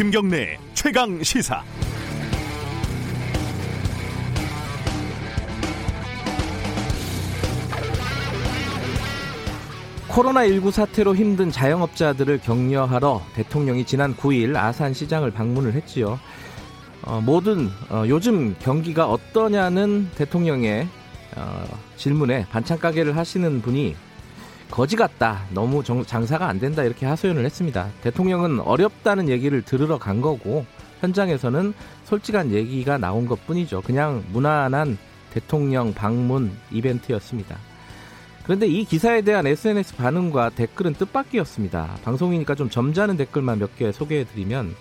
김경래 최강 시사. 코로나19 사태로 힘든 자영업자들을 격려하러 대통령이 지난 9일 아산 시장을 방문을 했지요. 어, 모든 어, 요즘 경기가 어떠냐는 대통령의 어, 질문에 반찬 가게를 하시는 분이 거지 같다. 너무 정, 장사가 안 된다. 이렇게 하소연을 했습니다. 대통령은 어렵다는 얘기를 들으러 간 거고 현장에서는 솔직한 얘기가 나온 것 뿐이죠. 그냥 무난한 대통령 방문 이벤트였습니다. 그런데 이 기사에 대한 SNS 반응과 댓글은 뜻밖이었습니다. 방송이니까 좀 점잖은 댓글만 몇 개 소개해드리면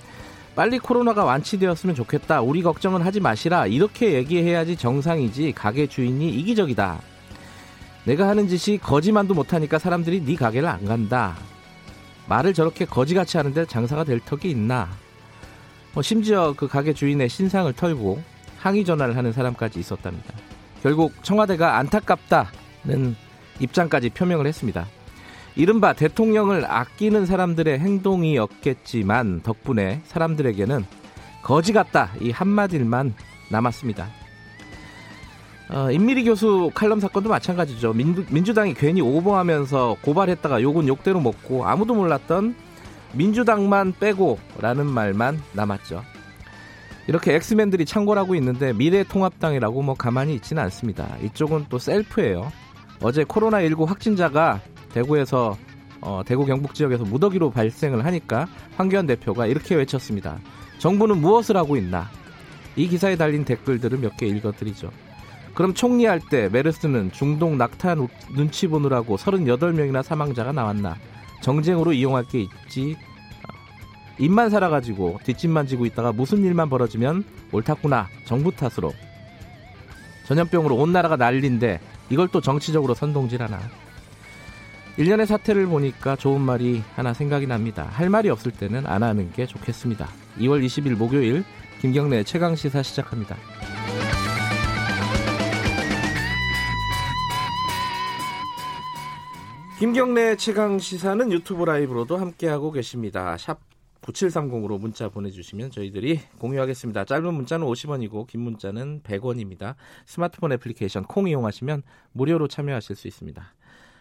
빨리 코로나가 완치되었으면 좋겠다. 우리 걱정은 하지 마시라. 이렇게 얘기해야지 정상이지. 가게 주인이 이기적이다. 내가 하는 짓이 거지만도 못하니까 사람들이 네 가게를 안 간다. 말을 저렇게 거지같이 하는데 장사가 될 턱이 있나. 뭐 심지어 그 가게 주인의 신상을 털고 항의 전화를 하는 사람까지 있었답니다. 결국 청와대가 안타깝다는 입장까지 표명을 했습니다. 이른바 대통령을 아끼는 사람들의 행동이었겠지만 덕분에 사람들에게는 거지 같다 이 한마디만 남았습니다. 어, 임미리 교수 칼럼 사건도 마찬가지죠. 민주, 민주당이 괜히 오버하면서 고발했다가 욕은 욕대로 먹고 아무도 몰랐던 민주당만 빼고라는 말만 남았죠. 이렇게 엑스맨들이 창궐하고 있는데 미래통합당이라고 뭐 가만히 있지는 않습니다. 이쪽은 또 셀프예요. 어제 코로나19 확진자가 대구에서 어, 대구 경북 지역에서 무더기로 발생을 하니까 황교안 대표가 이렇게 외쳤습니다. 정부는 무엇을 하고 있나? 이 기사에 달린 댓글들을 몇 개 읽어드리죠. 그럼 총리할 때 메르스는 중동 낙타 눈치 보느라고 38명이나 사망자가 나왔나? 정쟁으로 이용할 게 있지. 입만 살아가지고 뒷짐만 지고 있다가 무슨 일만 벌어지면 옳았구나. 정부 탓으로. 전염병으로 온 나라가 난린데 이걸 또 정치적으로 선동질하나. 일련의 사태를 보니까 좋은 말이 하나 생각이 납니다. 할 말이 없을 때는 안 하는 게 좋겠습니다. 2월 20일 목요일 김경래 최강 시사 시작합니다. 김경래 최강 시사는 유튜브 라이브로도 함께하고 계십니다. 샵 9730으로 문자 보내주시면 저희들이 공유하겠습니다. 짧은 문자는 50원이고 긴 문자는 100원입니다. 스마트폰 애플리케이션 콩 이용하시면 무료로 참여하실 수 있습니다.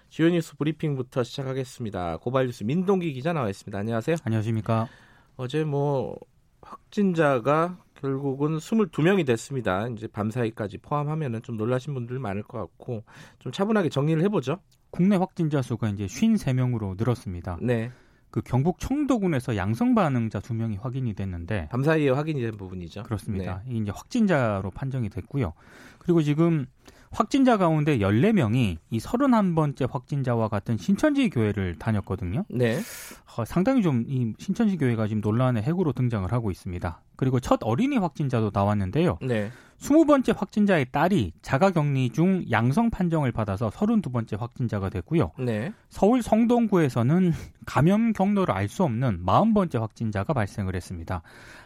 주요 뉴스 브리핑부터 시작하겠습니다. 고발 뉴스 민동기 기자 나와 있습니다. 안녕하세요. 안녕하십니까. 어제 뭐 확진자가 결국은 22명이 됐습니다. 이제 밤사이까지 포함하면은 좀 놀라신 분들 많을 것 같고 좀 차분하게 정리를 해보죠. 국내 확진자 수가 이제 53명으로 늘었습니다. 네. 그 경북 청도군에서 양성 반응자 두 명이 확인이 됐는데 밤 사이에 확인이 된 부분이죠. 그렇습니다. 네. 이제 확진자로 판정이 됐고요. 그리고 지금 확진자 가운데 14명이 이 31번째 확진자와 같은 신천지 교회를 다녔거든요. 네. 어, 상당히 좀 이 신천지 교회가 지금 논란의 핵으로 등장을 하고 있습니다. 그리고 첫 어린이 확진자도 나왔는데요. 네. 20번째 확진자의 딸이 자가격리 중 양성 판정을 받아서 32번째 확진자가 됐고요. 네. 서울 성동구에서는 감염 경로를 알 수 없는 40번째 확진자가 발생을 했습니다.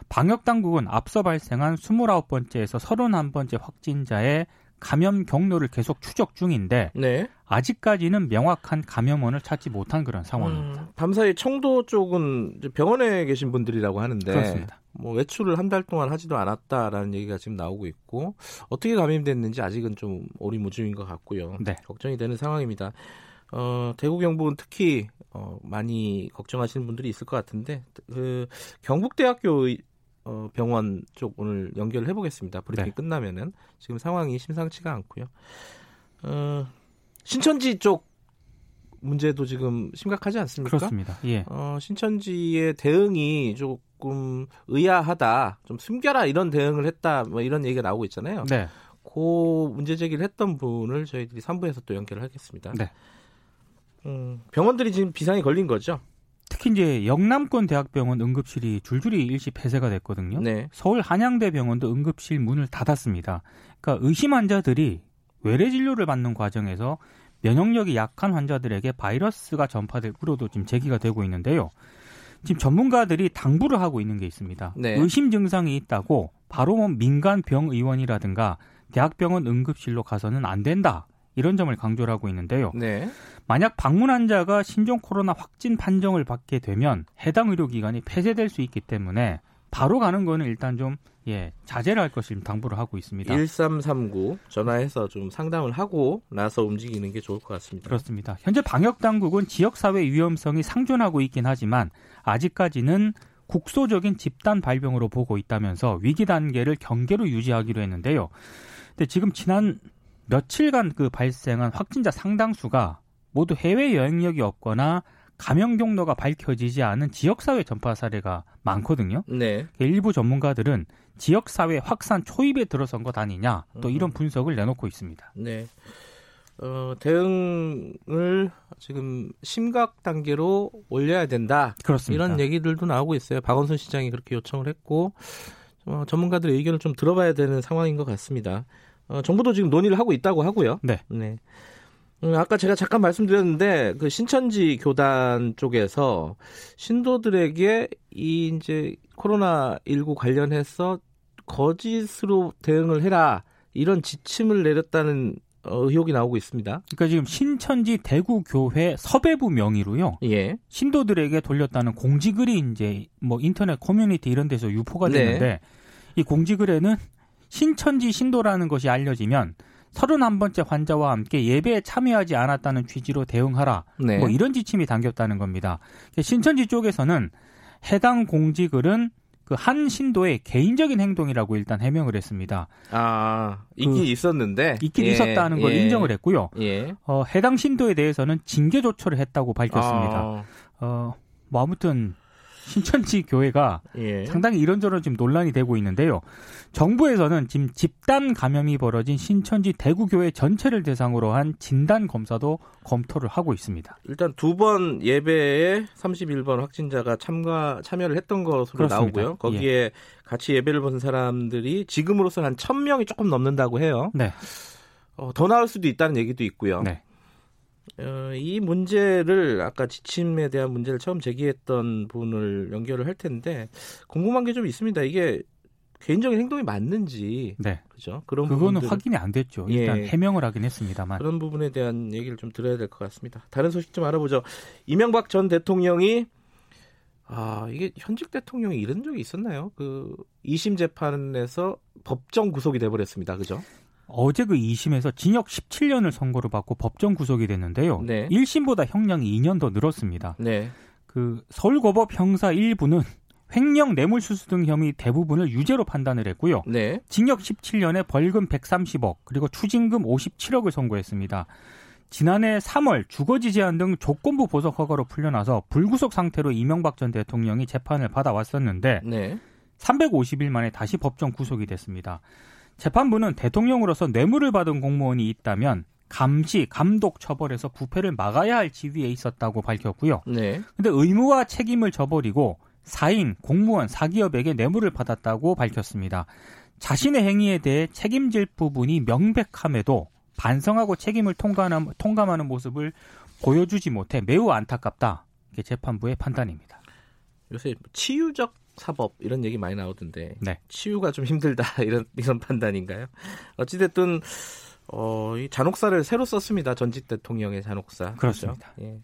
방역 당국은 앞서 발생한 29번째에서 31번째 확진자의 감염 경로를 계속 추적 중인데 네. 아직까지는 명확한 감염원을 찾지 못한 그런 상황입니다. 음, 밤사이 청도 쪽은 병원에 계신 분들이라고 하는데 그렇습니다. 뭐 외출을 한 달 동안 하지도 않았다라는 얘기가 지금 나오고 있고 어떻게 감염됐는지 아직은 좀 오리무중인 것 같고요. 네. 걱정이 되는 상황입니다. 어, 대구 경북은 특히 어, 많이 걱정하시는 분들이 있을 것 같은데 그 경북대학교 어, 병원 쪽 오늘 연결을 해보겠습니다. 브리핑 네. 끝나면은 지금 상황이 심상치가 않고요. 어, 신천지 쪽 문제도 지금 심각하지 않습니까? 그렇습니다. 예. 어, 신천지의 대응이 조금 의아하다, 좀 숨겨라 이런 대응을 했다, 뭐 이런 얘기가 나오고 있잖아요. 네. 그 문제 제기를 했던 분을 저희들이 3부에서 또 연결을 하겠습니다. 네. 음, 병원들이 지금 비상이 걸린 거죠? 특히 이제 영남권 대학병원 응급실이 줄줄이 일시 폐쇄가 됐거든요. 네. 서울 한양대병원도 응급실 문을 닫았습니다. 그러니까 의심 환자들이 외래 진료를 받는 과정에서 면역력이 약한 환자들에게 바이러스가 전파될 우려도 지금 제기가 되고 있는데요. 지금 전문가들이 당부를 하고 있는 게 있습니다. 네. 의심 증상이 있다고 바로 뭐 민간 병의원이라든가 대학병원 응급실로 가서는 안 된다. 이런 점을 강조를 하고 있는데요. 네. 만약 방문 환자가 신종 코로나 확진 판정을 받게 되면 해당 의료기관이 폐쇄될 수 있기 때문에 바로 가는 거는 일단 좀 예, 자제를 할 것을 당부를 하고 있습니다. 1339 전화해서 좀 상담을 하고 나서 움직이는 게 좋을 것 같습니다. 그렇습니다. 현재 방역 당국은 지역 사회 위험성이 상존하고 있긴 하지만 아직까지는 국소적인 집단 발병으로 보고 있다면서 위기 단계를 경계로 유지하기로 했는데요. 근데 지금 지난 며칠간 그 발생한 확진자 상당수가 모두 해외 여행력이 없거나 감염 경로가 밝혀지지 않은 지역사회 전파 사례가 많거든요. 네. 일부 전문가들은 지역사회 확산 초입에 들어선 것 아니냐 또 이런 음. 분석을 내놓고 있습니다. 네. 어, 대응을 지금 심각 단계로 올려야 된다. 그렇습니다. 이런 얘기들도 나오고 있어요. 박원순 시장이 그렇게 요청을 했고 어, 전문가들의 의견을 좀 들어봐야 되는 상황인 것 같습니다. 어, 정부도 지금 논의를 하고 있다고 하고요. 네. 네. 음, 아까 제가 잠깐 말씀드렸는데 그 신천지 교단 쪽에서 신도들에게 이 이제 코로나 19 관련해서 거짓으로 대응을 해라 이런 지침을 내렸다는 어, 의혹이 나오고 있습니다. 그러니까 지금 신천지 대구 교회 서배부 명의로요. 예. 신도들에게 돌렸다는 공지글이 이제 뭐 인터넷 커뮤니티 이런 데서 유포가 네. 되는데 이 공지글에는 신천지 신도라는 것이 알려지면 31번째 환자와 함께 예배에 참여하지 않았다는 취지로 대응하라. 네. 뭐 이런 지침이 담겼다는 겁니다. 신천지 쪽에서는 해당 공지글은 그 한 신도의 개인적인 행동이라고 일단 해명을 했습니다. 아 있긴 그 있었는데 있긴 예, 있었다는 걸 예, 인정을 했고요. 예. 어, 해당 신도에 대해서는 징계 조처를 했다고 밝혔습니다. 아, 어, 뭐 아무튼 신천지 교회가 예. 상당히 이런저런 지금 논란이 되고 있는데요. 정부에서는 지금 집단 감염이 벌어진 신천지 대구교회 전체를 대상으로 한 진단 검사도 검토를 하고 있습니다. 일단 두 번 예배에 31번 확진자가 참가 참여를 했던 것으로 그렇습니다. 나오고요. 거기에 같이 예배를 본 사람들이 지금으로서는 한 1000명이 조금 넘는다고 해요. 네. 어, 더 나올 수도 있다는 얘기도 있고요. 네. 어, 이 문제를 아까 지침에 대한 문제를 처음 제기했던 분을 연결을 할 텐데 궁금한 게 좀 있습니다. 이게 개인적인 행동이 맞는지 네. 그죠? 그런 그거는 부분들은- 확인이 안 됐죠. 예. 일단 해명을 하긴 했습니다만. 그런 부분에 대한 얘기를 좀 들어야 될 것 같습니다. 다른 소식 좀 알아보죠. 이명박 전 대통령이 아 이게 현직 대통령이 이런 적이 있었나요? 그 2심 재판에서 법정 구속이 돼 버렸습니다. 그죠? 어제 그 2심에서 징역 17년을 선고를 받고 법정 구속이 됐는데요. 네. 1심보다 형량이 2년 더 늘었습니다. 네. 그 서울고법 형사 1부는 횡령 뇌물수수 등 혐의 대부분을 유죄로 판단을 했고요. 네. 징역 17년에 벌금 130억 그리고 추징금 57억을 선고했습니다. 지난해 3월 주거지 제한 등 조건부 보석 허가로 풀려나서 불구속 상태로 이명박 전 대통령이 재판을 받아왔었는데 네. 350일 만에 다시 법정 구속이 됐습니다. 재판부는 대통령으로서 뇌물을 받은 공무원이 있다면 감시, 감독 처벌에서 부패를 막아야 할 지위에 있었다고 밝혔고요. 네. 근데 의무와 책임을 저버리고 사인, 공무원, 사기업에게 뇌물을 받았다고 밝혔습니다. 자신의 행위에 대해 책임질 부분이 명백함에도 반성하고 책임을 통감하는, 모습을 보여주지 못해 매우 안타깝다. 이게 재판부의 판단입니다. 요새 치유적 사법 이런 얘기 많이 나오던데 네. 치유가 좀 힘들다 이런 이런 판단인가요? 어찌됐든 어, 이 잔혹사를 새로 썼습니다. 전직 대통령의 잔혹사. 그렇습니다. 그렇죠? 예.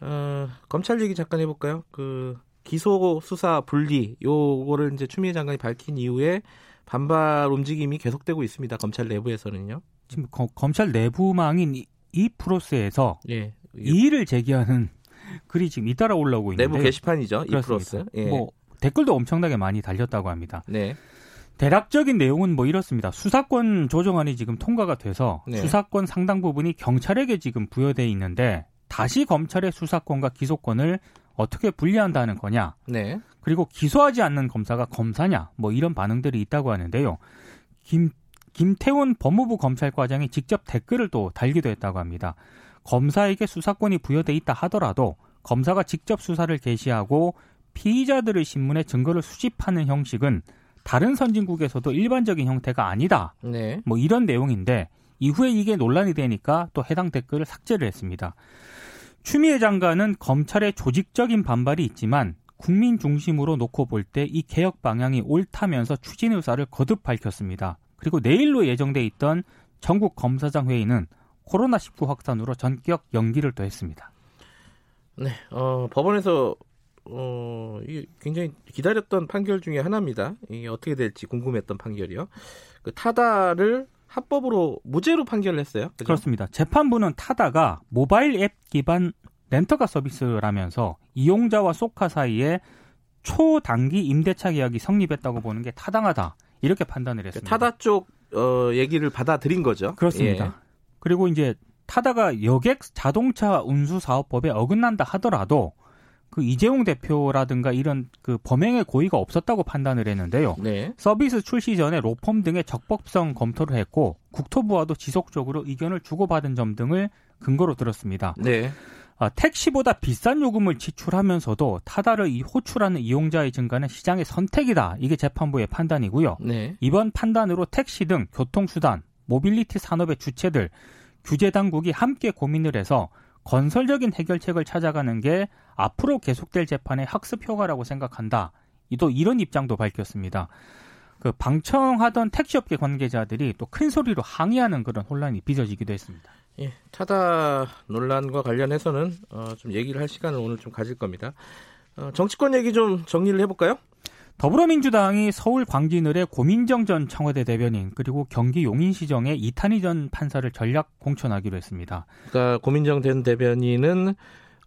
어, 검찰 얘기 잠깐 해볼까요? 그 기소 수사 분리 요거를 이제 추미애 장관이 밝힌 이후에 반발 움직임이 계속되고 있습니다. 검찰 내부에서는요. 지금 거- 검찰 내부망인 이, 이 프로스에서 예. 이의를 제기하는 글이 지금 잇따라 올라오고 있는데 내부 게시판이죠. 이. 프로스. 예. 뭐 댓글도 엄청나게 많이 달렸다고 합니다. 네. 대략적인 내용은 뭐 이렇습니다. 수사권 조정안이 지금 통과가 돼서 네. 수사권 상당 부분이 경찰에게 지금 부여돼 있는데 다시 검찰의 수사권과 기소권을 어떻게 분리한다는 거냐? 네. 그리고 기소하지 않는 검사가 검사냐? 뭐 이런 반응들이 있다고 하는데요. 김 김태훈 법무부 검찰과장이 직접 댓글을 또 달기도 했다고 합니다. 검사에게 수사권이 부여돼 있다 하더라도 검사가 직접 수사를 개시하고 피의자들의 신문에 증거를 수집하는 형식은 다른 선진국에서도 일반적인 형태가 아니다. 네. 뭐 이런 내용인데 이후에 이게 논란이 되니까 또 해당 댓글을 삭제를 했습니다. 추미애 장관은 검찰의 조직적인 반발이 있지만 국민 중심으로 놓고 볼 때 이 개혁 방향이 옳다면서 추진 의사를 거듭 밝혔습니다. 그리고 내일로 예정돼 있던 전국 검사장 회의는 코로나19 확산으로 전격 연기를 또 했습니다. 네, 어, 법원에서 어, 이게 굉장히 기다렸던 판결 중에 하나입니다. 이게 어떻게 될지 궁금했던 판결이요. 그 타다를 합법으로 무죄로 판결을 했어요. 그죠? 그렇습니다 재판부는 타다가 모바일 앱 기반 렌터카 서비스라면서 이용자와 소카 사이에 초단기 임대차 계약이 성립했다고 보는 게 타당하다 이렇게 판단을 했습니다. 타다 쪽 어, 얘기를 받아들인 거죠. 그렇습니다. 예. 그리고 이제 타다가 여객 자동차 운수 사업법에 어긋난다 하더라도 그 이재용 대표라든가 이런 그 범행의 고의가 없었다고 판단을 했는데요. 네. 서비스 출시 전에 로펌 등의 적법성 검토를 했고 국토부와도 지속적으로 의견을 주고받은 점 등을 근거로 들었습니다. 네. 아, 택시보다 비싼 요금을 지출하면서도 타다를 이 호출하는 이용자의 증가는 시장의 선택이다. 이게 재판부의 판단이고요. 네. 이번 판단으로 택시 등 교통수단, 모빌리티 산업의 주체들, 규제 당국이 함께 고민을 해서 건설적인 해결책을 찾아가는 게 앞으로 계속될 재판의 학습 효과라고 생각한다. 또 이런 입장도 밝혔습니다. 그 방청하던 택시업계 관계자들이 또 큰 소리로 항의하는 그런 혼란이 빚어지기도 했습니다. 예, 타다 논란과 관련해서는 어, 좀 얘기를 할 시간을 오늘 좀 가질 겁니다. 어, 정치권 얘기 좀 정리를 해볼까요? 더불어민주당이 서울 광진을의 고민정 전 청와대 대변인 그리고 경기 용인시정의 이탄희 전 판사를 전략 공천하기로 했습니다. 그러니까 고민정 전 대변인은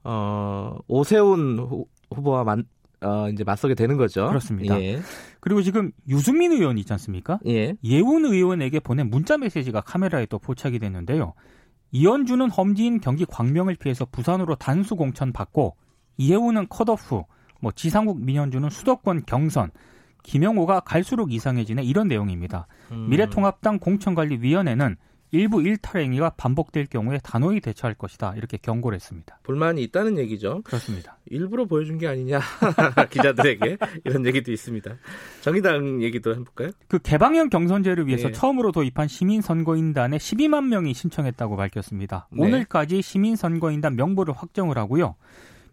어, 오세훈 후보와 만, 어, 이제 맞서게 되는 거죠. 그렇습니다. 예. 그리고 지금 유승민 의원 있지 않습니까? 예. 예운 의원에게 보낸 문자 메시지가 카메라에 또 포착이 됐는데요. 이현주는 험지인 경기 광명을 피해서 부산으로 단수 공천 받고 이해우는 컷오프, 뭐 지상국 민현주는 수도권 경선, 김영호가 갈수록 이상해지네 이런 내용입니다. 음. 미래통합당 공천관리위원회는 일부 일탈 행위가 반복될 경우에 단호히 대처할 것이다 이렇게 경고를 했습니다. 불만이 있다는 얘기죠. 그렇습니다. 일부러 보여준 게 아니냐 기자들에게 이런 얘기도 있습니다. 정의당 얘기도 해볼까요? 그 개방형 경선제를 위해서 네. 처음으로 도입한 시민선거인단에 12만 명이 신청했다고 밝혔습니다. 네. 오늘까지 시민선거인단 명부를 확정을 하고요.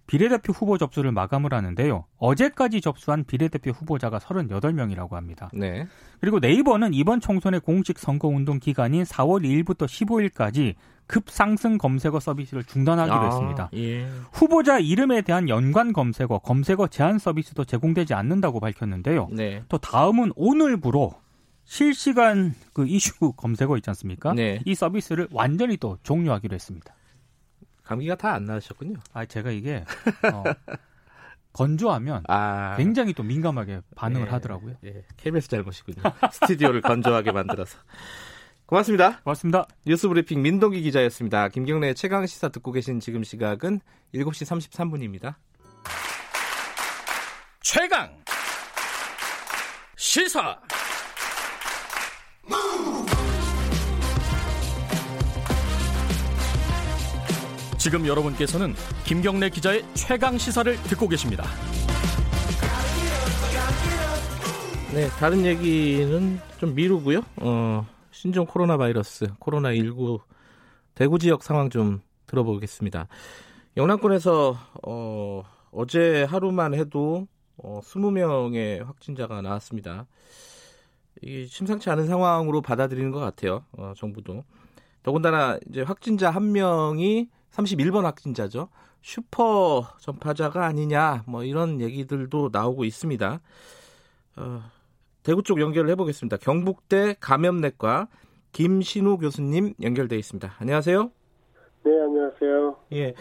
비례대표 후보 접수를 마감을 하는데요. 어제까지 접수한 비례대표 후보자가 38명이라고 합니다. 네. 그리고 네이버는 이번 총선의 공식 선거운동 기간인 4월 2일부터 15일까지 급상승 검색어 서비스를 중단하기로 아, 했습니다. 예. 후보자 이름에 대한 연관 검색어, 검색어 제한 서비스도 제공되지 않는다고 밝혔는데요. 네. 또 다음은 오늘부로 실시간 그 이슈 검색어 있지 않습니까? 네. 이 서비스를 완전히 또 종료하기로 했습니다. 감기가 다 안 나으셨군요. 아, 제가 이게 어, 건조하면 아... 굉장히 또 민감하게 반응을 예, 하더라고요. 예, KBS 잘못이군요. 스튜디오를 건조하게 만들어서. 고맙습니다. 고맙습니다. 뉴스 브리핑 민동기 기자였습니다. 김경래 최강 시사 듣고 계신 지금 시각은 7시 33분입니다. 최강 시사 지금 여러분께서는 김경래 기자의 최강 시사를 듣고 계십니다. 네, 다른 얘기는 좀 미루고요. 어, 신종 코로나 바이러스, 코로나 19 대구 지역 상황 좀 들어보겠습니다. 영남권에서 어, 어제 하루만 해도 어, 20명의 확진자가 나왔습니다. 이 심상치 않은 상황으로 받아들이는 것 같아요. 어, 정부도. 더군다나 이제 확진자 한 명이 31번 확진자죠. 슈퍼 전파자가 아니냐 뭐 이런 얘기들도 나오고 있습니다. 어, 대구 쪽 연결을 해보겠습니다. 경북대 감염내과 김신우 교수님 연결돼 있습니다. 안녕하세요. 네, 안녕하세요. 예.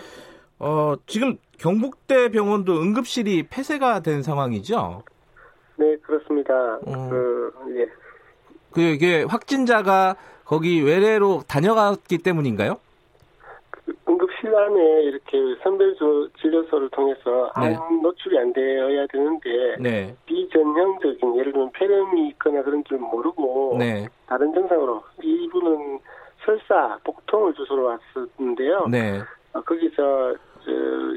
어, 지금 경북대 병원도 응급실이 폐쇄가 된 상황이죠? 네, 그렇습니다. 어, 그, 예. 그, 이게 확진자가 거기 외래로 다녀갔기 때문인가요? 안에 이렇게 선별 진료소를 통해서 네. 암 노출이 안 되어야 되는데 네. 비전형적인 예를 들면 폐렴이 있거나 그런 줄 모르고 네. 다른 증상으로 이분은 설사 복통을 주소로 왔었는데요. 네. 어, 거기서 저,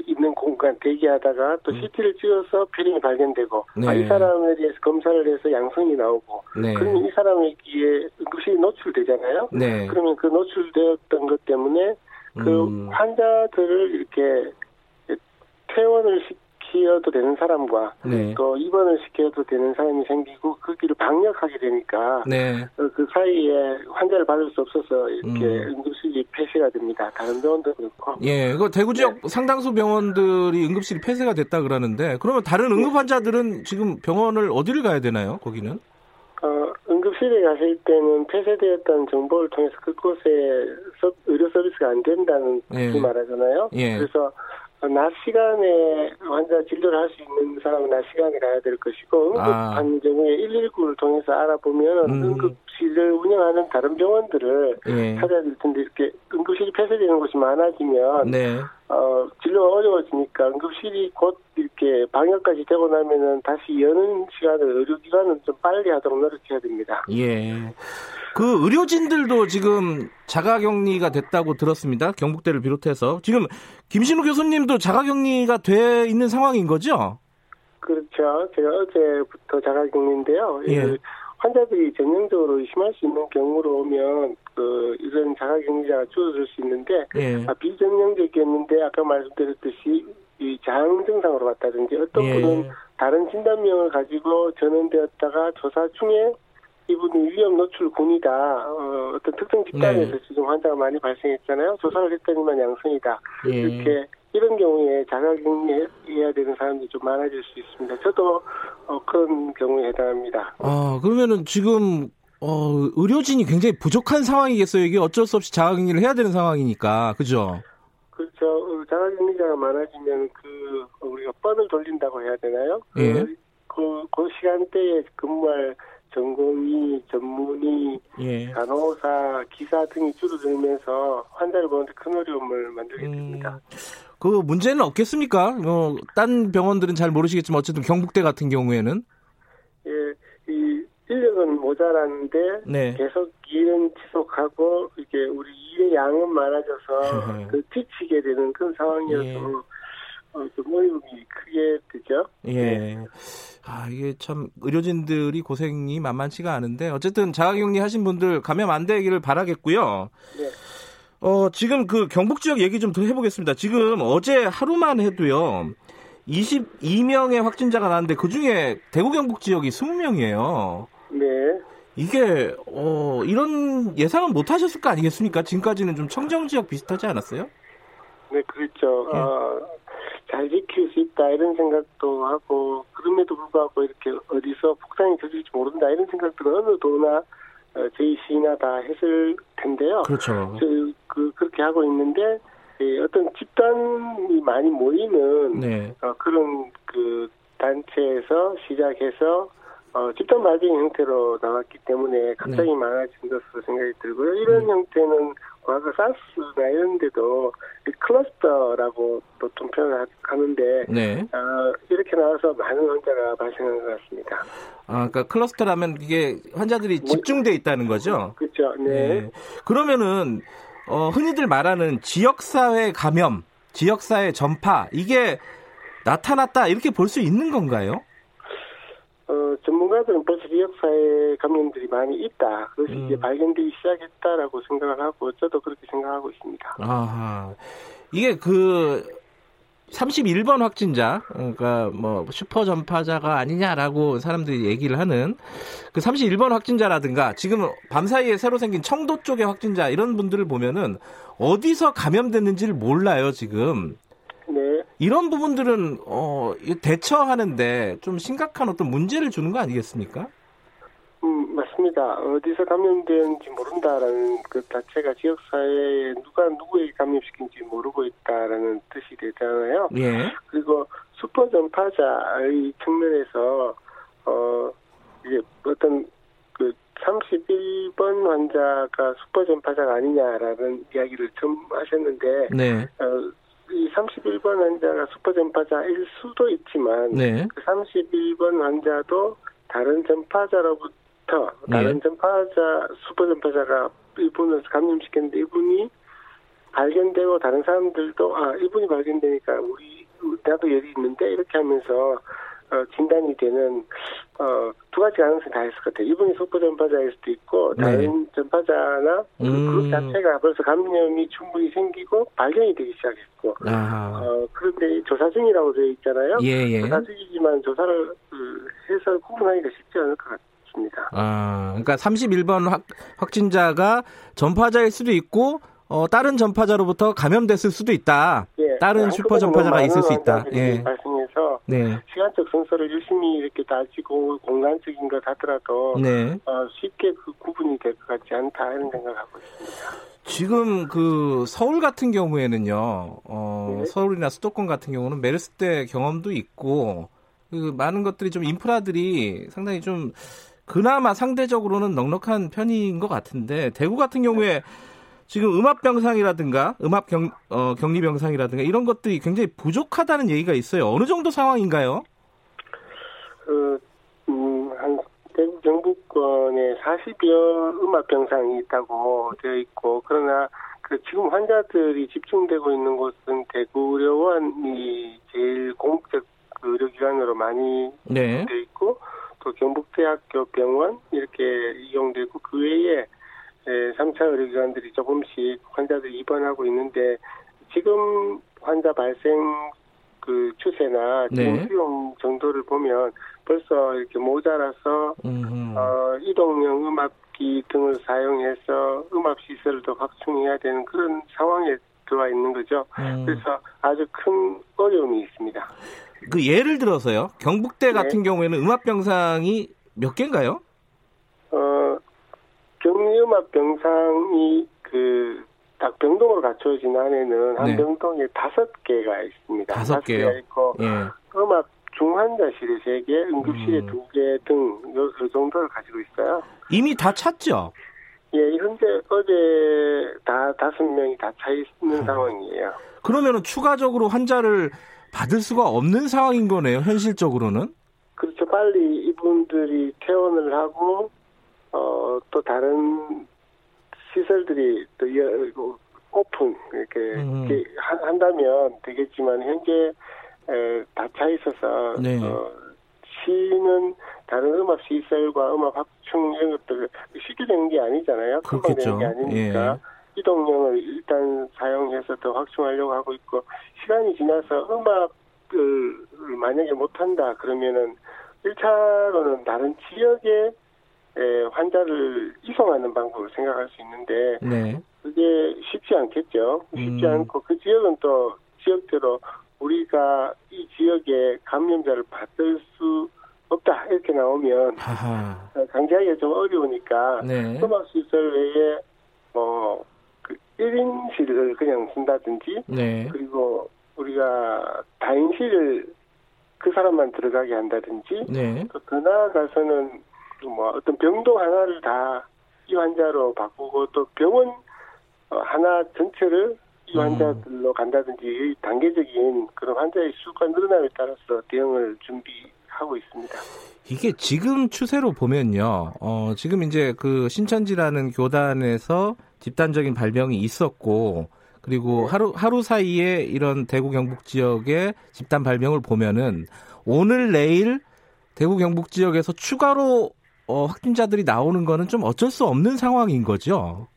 있는 공간 대기하다가 또 음. CT를 찍어서 폐렴이 발견되고 네. 아, 이 사람에 대해서 검사를 해서 양성이 나오고 네. 그러면 이 사람에게 응급실이 노출되잖아요. 네. 그러면 그 노출되었던 것 때문에 그 음. 환자들을 이렇게 퇴원을 시켜도 되는 사람과 네. 또 입원을 시켜도 되는 사람이 생기고 그 길을 방역하게 되니까 네. 어, 그 사이에 환자를 받을 수 없어서 이렇게 음. 응급실이 폐쇄가 됩니다. 다른 병원도 그렇고. 예, 그 대구 지역 네. 상당수 병원들이 응급실이 폐쇄가 됐다 그러는데 그러면 다른 응급 환자들은 지금 병원을 어디를 가야 되나요? 거기는? 어, 응급 실에 가실 때는 폐쇄되었다는 정보를 통해서 그곳에 의료 서비스가 안 된다는 예. 말하잖아요. 예. 그래서 낮 시간에 환자 진료를 할 수 있는 사람은 낮 시간에 가야 될 것이고 응급한 아. 경우에 119를 통해서 알아보면 음. 응급실을 운영하는 다른 병원들을 예. 찾아야 될 텐데 이렇게 응급실이 폐쇄되는 곳이 많아지면 네. 어, 진료가 어려워지니까 응급실이 곧 이렇게 방역까지 되고 나면은 다시 여는 시간을 의료기관은 좀 빨리 하도록 노력해야 됩니다. 예. 그 의료진들도 지금 자가격리가 됐다고 들었습니다. 경북대를 비롯해서 지금 김신우 교수님도 자가격리가 돼 있는 상황인 거죠? 그렇죠. 제가 어제부터 자가격리인데요. 예. 환자들이 전형적으로 의심할 수 있는 경우로 오면 그 이런 자가격리자가 줄어들 수 있는데 예. 아, 비전형적이었는데 아까 말씀드렸듯이 이장 증상으로 왔다든지 어떤 예. 분은 다른 진단명을 가지고 전원되었다가 조사 중에 이분이 위험 노출 군이다. 어, 어떤 특정 집단에서 네. 지금 환자가 많이 발생했잖아요. 조사를 했더니만 양성이다. 예. 이렇게 이런 경우에 자가격리해야 되는 사람들이 좀 많아질 수 있습니다. 저도 어, 그런 경우에 해당합니다. 아 그러면은 지금 어, 의료진이 굉장히 부족한 상황이겠어요. 이게 어쩔 수 없이 자가격리를 해야 되는 상황이니까, 그죠? 그렇죠. 어, 자가격리자가 많아지면 그 우리가 뻔을 돌린다고 해야 되나요? 예. 그, 그, 그 시간대에 근무할 전공의, 전문의, 예. 간호사, 기사 등이 줄어들면서 환자를 보는데 큰 어려움을 만들게 됩니다. 음, 그 문제는 없겠습니까? 뭐, 딴 병원들은 잘 모르시겠지만 어쨌든 경북대 같은 경우에는 예, 이 인력은 모자란데 네. 계속 일은 지속하고 이게 우리 일의 양은 많아져서 그 뒤치게 되는 그런 상황이어서 예. 어, 좀 어려움이 크게 되죠. 예. 네. 아, 이게 참 의료진들이 고생이 만만치가 않은데 어쨌든 자가격리 하신 분들 감염 안 되기를 바라겠고요. 네. 어, 지금 그 경북 지역 얘기 좀 더 해보겠습니다. 지금 어제 하루만 해도요. 22명의 확진자가 나왔는데 그 중에 대구 경북 지역이 20명이에요. 네. 이게 어 이런 예상은 못 하셨을 거 아니겠습니까? 지금까지는 좀 청정 지역 비슷하지 않았어요? 네, 그렇죠. 네. 어, 잘 지킬 수 있다 이런 생각도 하고 그럼에도 불구하고 이렇게 어디서 폭탄이 터질지 모른다 이런 생각들은 어느 도나 어, 저희 시나 다 했을 텐데요. 그렇죠. 그, 그 그렇게 하고 있는데 예, 어떤 집단이 많이 모이는 네. 어, 그런 그 단체에서 시작해서 어, 집단 발생 형태로 나왔기 때문에 갑자기 네. 많아진 것으로 생각이 들고요. 이런 음. 형태는 과거 사스나 이런 데도 클러스터라고 보통 표현을 하는데 네. 어, 이렇게 나와서 많은 환자가 발생한 것 같습니다. 아, 그러니까 클러스터라면 이게 환자들이 뭐, 집중돼 있다는 거죠? 그렇죠. 네. 네. 그러면은 어, 흔히들 말하는 지역사회 감염, 지역사회 전파 이게 나타났다 이렇게 볼 수 있는 건가요? 어, 전문가들은 벌써 지역사회 감염들이 많이 있다. 그것이 음. 이제 발견되기 시작했다라고 생각을 하고, 저도 그렇게 생각하고 있습니다. 아하. 이게 그, 31번 확진자, 그러니까 뭐 슈퍼 전파자가 아니냐라고 사람들이 얘기를 하는 그 31번 확진자라든가 지금 밤 사이에 새로 생긴 청도 쪽의 확진자 이런 분들을 보면은 어디서 감염됐는지를 몰라요, 지금. 네. 이런 부분들은 어, 대처하는데 좀 심각한 어떤 문제를 주는 거 아니겠습니까? 음, 맞습니다. 어디서 감염되는지 모른다라는 그 자체가 지역사회에 누가 누구에게 감염시킨지 모르고 있다라는 뜻이 되잖아요. 예. 그리고 슈퍼 전파자의 측면에서, 어, 이제 어떤 그 31번 환자가 슈퍼 전파자가 아니냐라는 이야기를 좀 하셨는데, 네. 어, 이 31번 환자가 슈퍼 전파자일 수도 있지만 네. 그 31번 환자도 다른 전파자로부터 네. 다른 전파자 슈퍼 전파자가 이분을 감염시켰는데 이분이 발견되고 다른 사람들도 아 이분이 발견되니까 우리 나도 열이 있는데 이렇게 하면서 어, 진단이 되는 어, 두 가지 가능성이 다 있을 것 같아요. 이분이 속보 전파자일 수도 있고 네. 다른 네. 전파자나 그 음. 그룹 자체가 벌써 감염이 충분히 생기고 발견이 되기 시작했고 어, 그런데 조사 중이라고 되어 있잖아요. 예, 예. 조사 중이지만 조사를 그, 해서 구분하기가 쉽지 않을 것 같습니다. 아, 그러니까 31번 확, 확진자가 전파자일 수도 있고 어, 다른 전파자로부터 감염됐을 수도 있다. 예, 다른 슈퍼 전파자가 있을 수 있다. 예. 발생해서 네. 시간적 순서를 유심히 이렇게 따지고 공간적인 것 하더라도 네. 어, 쉽게 그 구분이 될 것 같지 않다 이런 생각을 하고 있습니다. 지금 그 서울 같은 경우에는요, 어, 네. 서울이나 수도권 같은 경우는 메르스 때 경험도 있고 그 많은 것들이 좀 인프라들이 상당히 좀 그나마 상대적으로는 넉넉한 편인 것 같은데 대구 같은 경우에 지금 음압 병상이라든가 음압 경, 어, 격리 병상이라든가 이런 것들이 굉장히 부족하다는 얘기가 있어요. 어느 정도 상황인가요? 그, 음, 한 대구 경북권에 40여 음압 병상이 있다고 되어 있고 그러나 그 지금 환자들이 집중되고 있는 곳은 대구 의료원이 제일 공적 의료기관으로 많이 네. 되어 있고 또 경북대학교 병원 이렇게 이용되고 그 외에 3차 의료기관들이 조금씩 환자들 입원하고 있는데 지금 환자 발생 그 추세나 네. 수용 정도를 보면 벌써 이렇게 모자라서 어, 이동형 음압기 등을 사용해서 음압 시설을 더 확충해야 되는 그런 상황에 들어와 있는 거죠. 음. 그래서 아주 큰 어려움이 있습니다. 그 예를 들어서요. 경북대 네. 같은 경우에는 음압 병상이 몇 개인가요? 경 리음압 병상이 그, 딱 병동으로 갖춰진 안에는 한 네. 병동에 다섯 개가 있습니다. 다섯 개요? 있고, 예. 음압 중환자실에 세 개, 응급실에 음. 두개 등, 요, 요 정도를 가지고 있어요. 이미 다 찼죠? 예, 현재 어제 다 다섯 명이 다 차 있는 음. 상황이에요. 그러면은 추가적으로 환자를 받을 수가 없는 상황인 거네요, 현실적으로는? 그렇죠. 빨리 이분들이 퇴원을 하고 어, 또 다른 시설들이 또 오픈 이렇게, 음. 한다면 되겠지만 현재 다차 있어서 네. 어, 시는 다른 음압 시설과 음압 확충 이런 것들 쉽게 되는 게 아니잖아요. 그렇겠죠. 되는 게 아니니까 예. 이동령을 일단 사용해서 더 확충하려고 하고 있고 시간이 지나서 음압을 만약에 못한다 그러면은 1차로는 다른 지역에 환자를 이송하는 방법을 생각할 수 있는데 네. 그게 쉽지 않겠죠. 쉽지 음. 않고 그 지역은 또 지역대로 우리가 이 지역에 감염자를 받을 수 없다 이렇게 나오면 하하. 강제하기가 좀 어려우니까 네. 소막시설 외에 뭐 그 1인실을 그냥 쓴다든지 네. 그리고 우리가 다인실을 그 사람만 들어가게 한다든지 네. 또더 나아가서는 뭐 어떤 병동 하나를 다 이 환자로 바꾸고 또 병원 어, 하나 전체를 이 음. 환자들로 간다든지 단계적인 그런 환자의 수가 늘어남에 따라서 대응을 준비하고 있습니다. 이게 지금 추세로 보면요. 어, 지금 이제 그 신천지라는 교단에서 집단적인 발병이 있었고 그리고 네. 하루 하루 사이에 이런 대구 경북 지역의 집단 발병을 보면은 오늘 내일 대구 경북 지역에서 추가로 어, 확진자들이 나오는 거는 좀 어쩔 수 없는 상황인 거죠.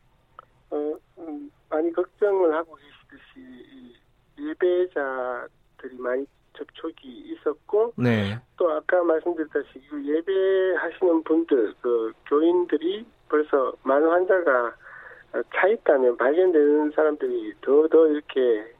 어, 음, 많이 걱정을 하고 계시듯이 예배자들이 많이 접촉이 있었고, 네. 또 아까 말씀드렸다시피 예배하시는 분들, 그 교인들이 벌써 많은 환자가 차 있다면 발견되는 사람들이 더더 이렇게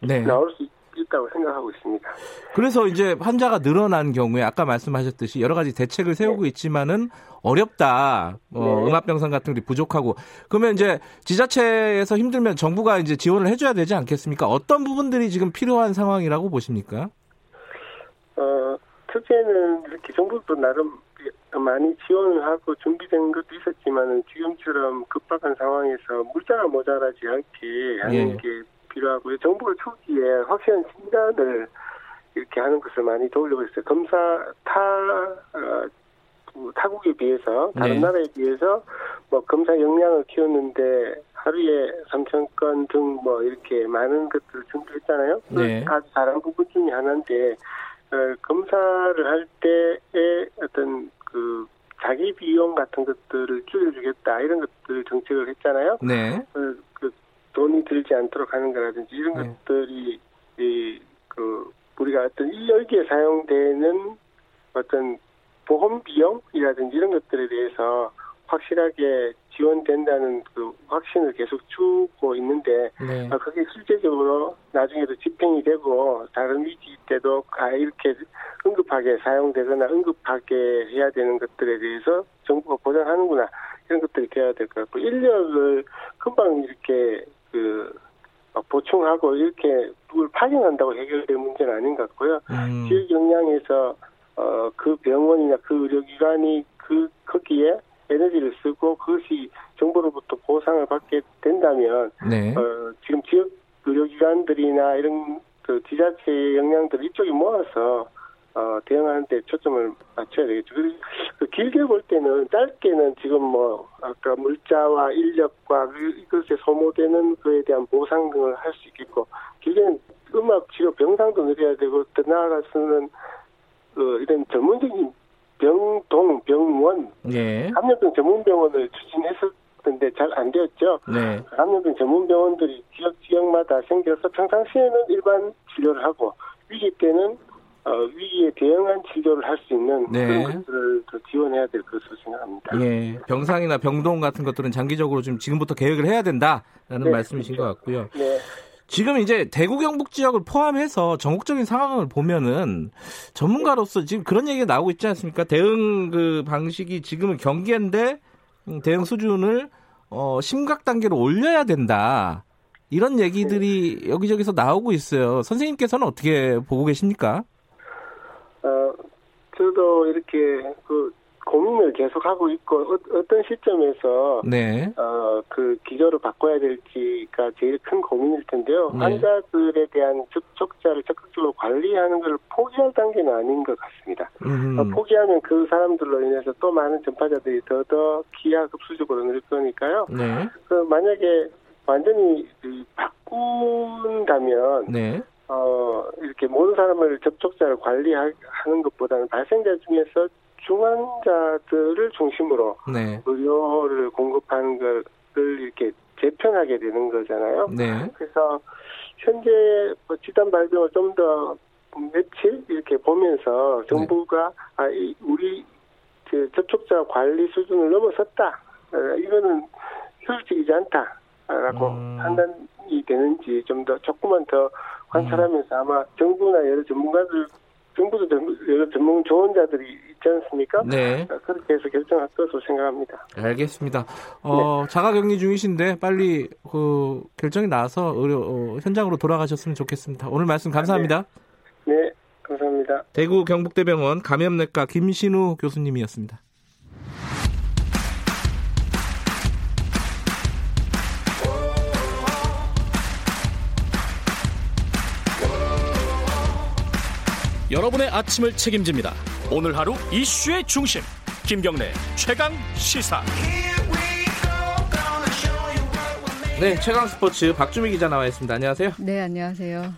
네. 나올 수 있. 있다고 생각하고 있습니다. 그래서 이제 환자가 늘어난 경우에 아까 말씀하셨듯이 여러 가지 대책을 세우고 네. 있지만은 어렵다. 어, 네. 음압병상 같은 게 부족하고 그러면 이제 지자체에서 힘들면 정부가 이제 지원을 해줘야 되지 않겠습니까? 어떤 부분들이 지금 필요한 상황이라고 보십니까? 어, 첫째는 이렇게 정부도 나름 많이 지원을 하고 준비된 것도 있었지만은 지금처럼 급박한 상황에서 물자가 모자라지 않게 하는 예. 게 필요하고요. 정부가 초기에 확실한 진단을 이렇게 하는 것을 많이 도우려고 했어요. 검사 타 어, 그 타국에 비해서 다른 네. 나라에 비해서 뭐 검사 역량을 키웠는데 하루에 3천 건 등 뭐 이렇게 많은 것들을 준비했잖아요. 네. 아주 잘한 부분 중에 하나인데 어, 검사를 할 때의 어떤 그 자기 비용 같은 것들을 줄여주겠다 이런 것들을 정책을 했잖아요. 네. 그, 그 돈이 들지 않도록 하는 거라든지 이런 네. 것들이 이 그 우리가 어떤 여기에 사용되는 어떤 보험 비용이라든지 이런 것들에 대해서 확실하게 지원된다는 그 확신을 계속 주고 있는데 네. 아, 그게 실제적으로 나중에도 집행이 되고 다른 위기 때도 아 이렇게 응급하게 사용되거나 응급하게 해야 되는 것들에 대해서 정부가 보장하는구나 이런 것들이 돼야 될 것 같고 인력을 금방 이렇게 그 보충하고 이렇게 누굴 파견한다고 해결될 문제는 아닌 것 같고요. 음. 지역 역량에서 어, 그 병원이나 그 의료기관이 그 거기에 에너지를 쓰고 그것이 정부로부터 보상을 받게 된다면 네. 어, 지금 지역 의료기관들이나 이런 그 지자체의 역량들 이쪽에 모아서 어, 대응하는 데 초점을 맞춰야 되겠죠. 그리고 그 길게 볼 때는 짧게는 지금 뭐 아까 물자와 인력과 그 이것에 소모되는 그에 대한 보상 등을 할 수 있겠고 길게는 음악 치료 병상도 늘려야 되고 더 나아가서는 그 이런 전문적인 병동, 병원, 네. 감염병 전문 병원을 추진했었는데 잘 안 되었죠. 네. 감염병 전문 병원들이 지역 지역마다 생겨서 평상시에는 일반 진료를 하고 위기 때는 어, 위기에 대응한 치료를 할 수 있는 네. 그런 것들을 더 지원해야 될 것으로 생각합니다. 예. 병상이나 병동 같은 것들은 장기적으로 좀 지금부터 계획을 해야 된다라는 네, 말씀이신 그렇죠. 것 같고요. 네. 지금 이제 대구 경북 지역을 포함해서 전국적인 상황을 보면은 전문가로서 지금 그런 얘기가 나오고 있지 않습니까? 대응 그 방식이 지금은 경계인데 대응 수준을 어 심각 단계로 올려야 된다. 이런 얘기들이 여기저기서 나오고 있어요. 선생님께서는 어떻게 보고 계십니까? 어, 저도 이렇게 그 고민을 계속하고 있고 어, 떤 시점에서 네. 어, 그 기조를 바꿔야 될지가 제일 큰 고민일 텐데요. 네. 환자들에 대한 접촉자를 적극적으로 관리하는 것을 포기할 단계는 아닌 것 같습니다. 어, 포기하면 그 사람들로 인해서 또 많은 전파자들이 더더 기하급수적으로 늘 거니까요. 네. 그 만약에 완전히 바꾼다면 네. 어, 이렇게 모든 사람을 접촉자를 관리하는 것보다는 발생자 중에서 중환자들을 중심으로 네. 의료를 공급하는 것을 이렇게 재편하게 되는 거잖아요. 네. 그래서 현재 뭐 집단 발병을 좀 더 며칠 이렇게 보면서 정부가 네. 아, 이, 우리 그 접촉자 관리 수준을 넘어섰다. 어, 이거는 효율적이지 않다라고 음. 판단이 되는지 좀 더 조금만 더 관찰하면서 음. 아마 정부나 여러 전문가들 정부도 여러 전문 조언자들이 있지 않습니까? 네. 그렇게 해서 결정할 것으로 생각합니다. 알겠습니다. 어, 네. 자가격리 중이신데 빨리 그 결정이 나서 의료, 어, 현장으로 돌아가셨으면 좋겠습니다. 오늘 말씀 감사합니다. 네, 네 감사합니다. 대구 경북대병원 감염내과 김신우 교수님이었습니다. 여러분의 아침을 책임집니다. 오늘 하루 이슈의 중심 김경래 최강 시사. 네, 최강 스포츠 박주미 기자 나와 있습니다. 안녕하세요. 네, 안녕하세요.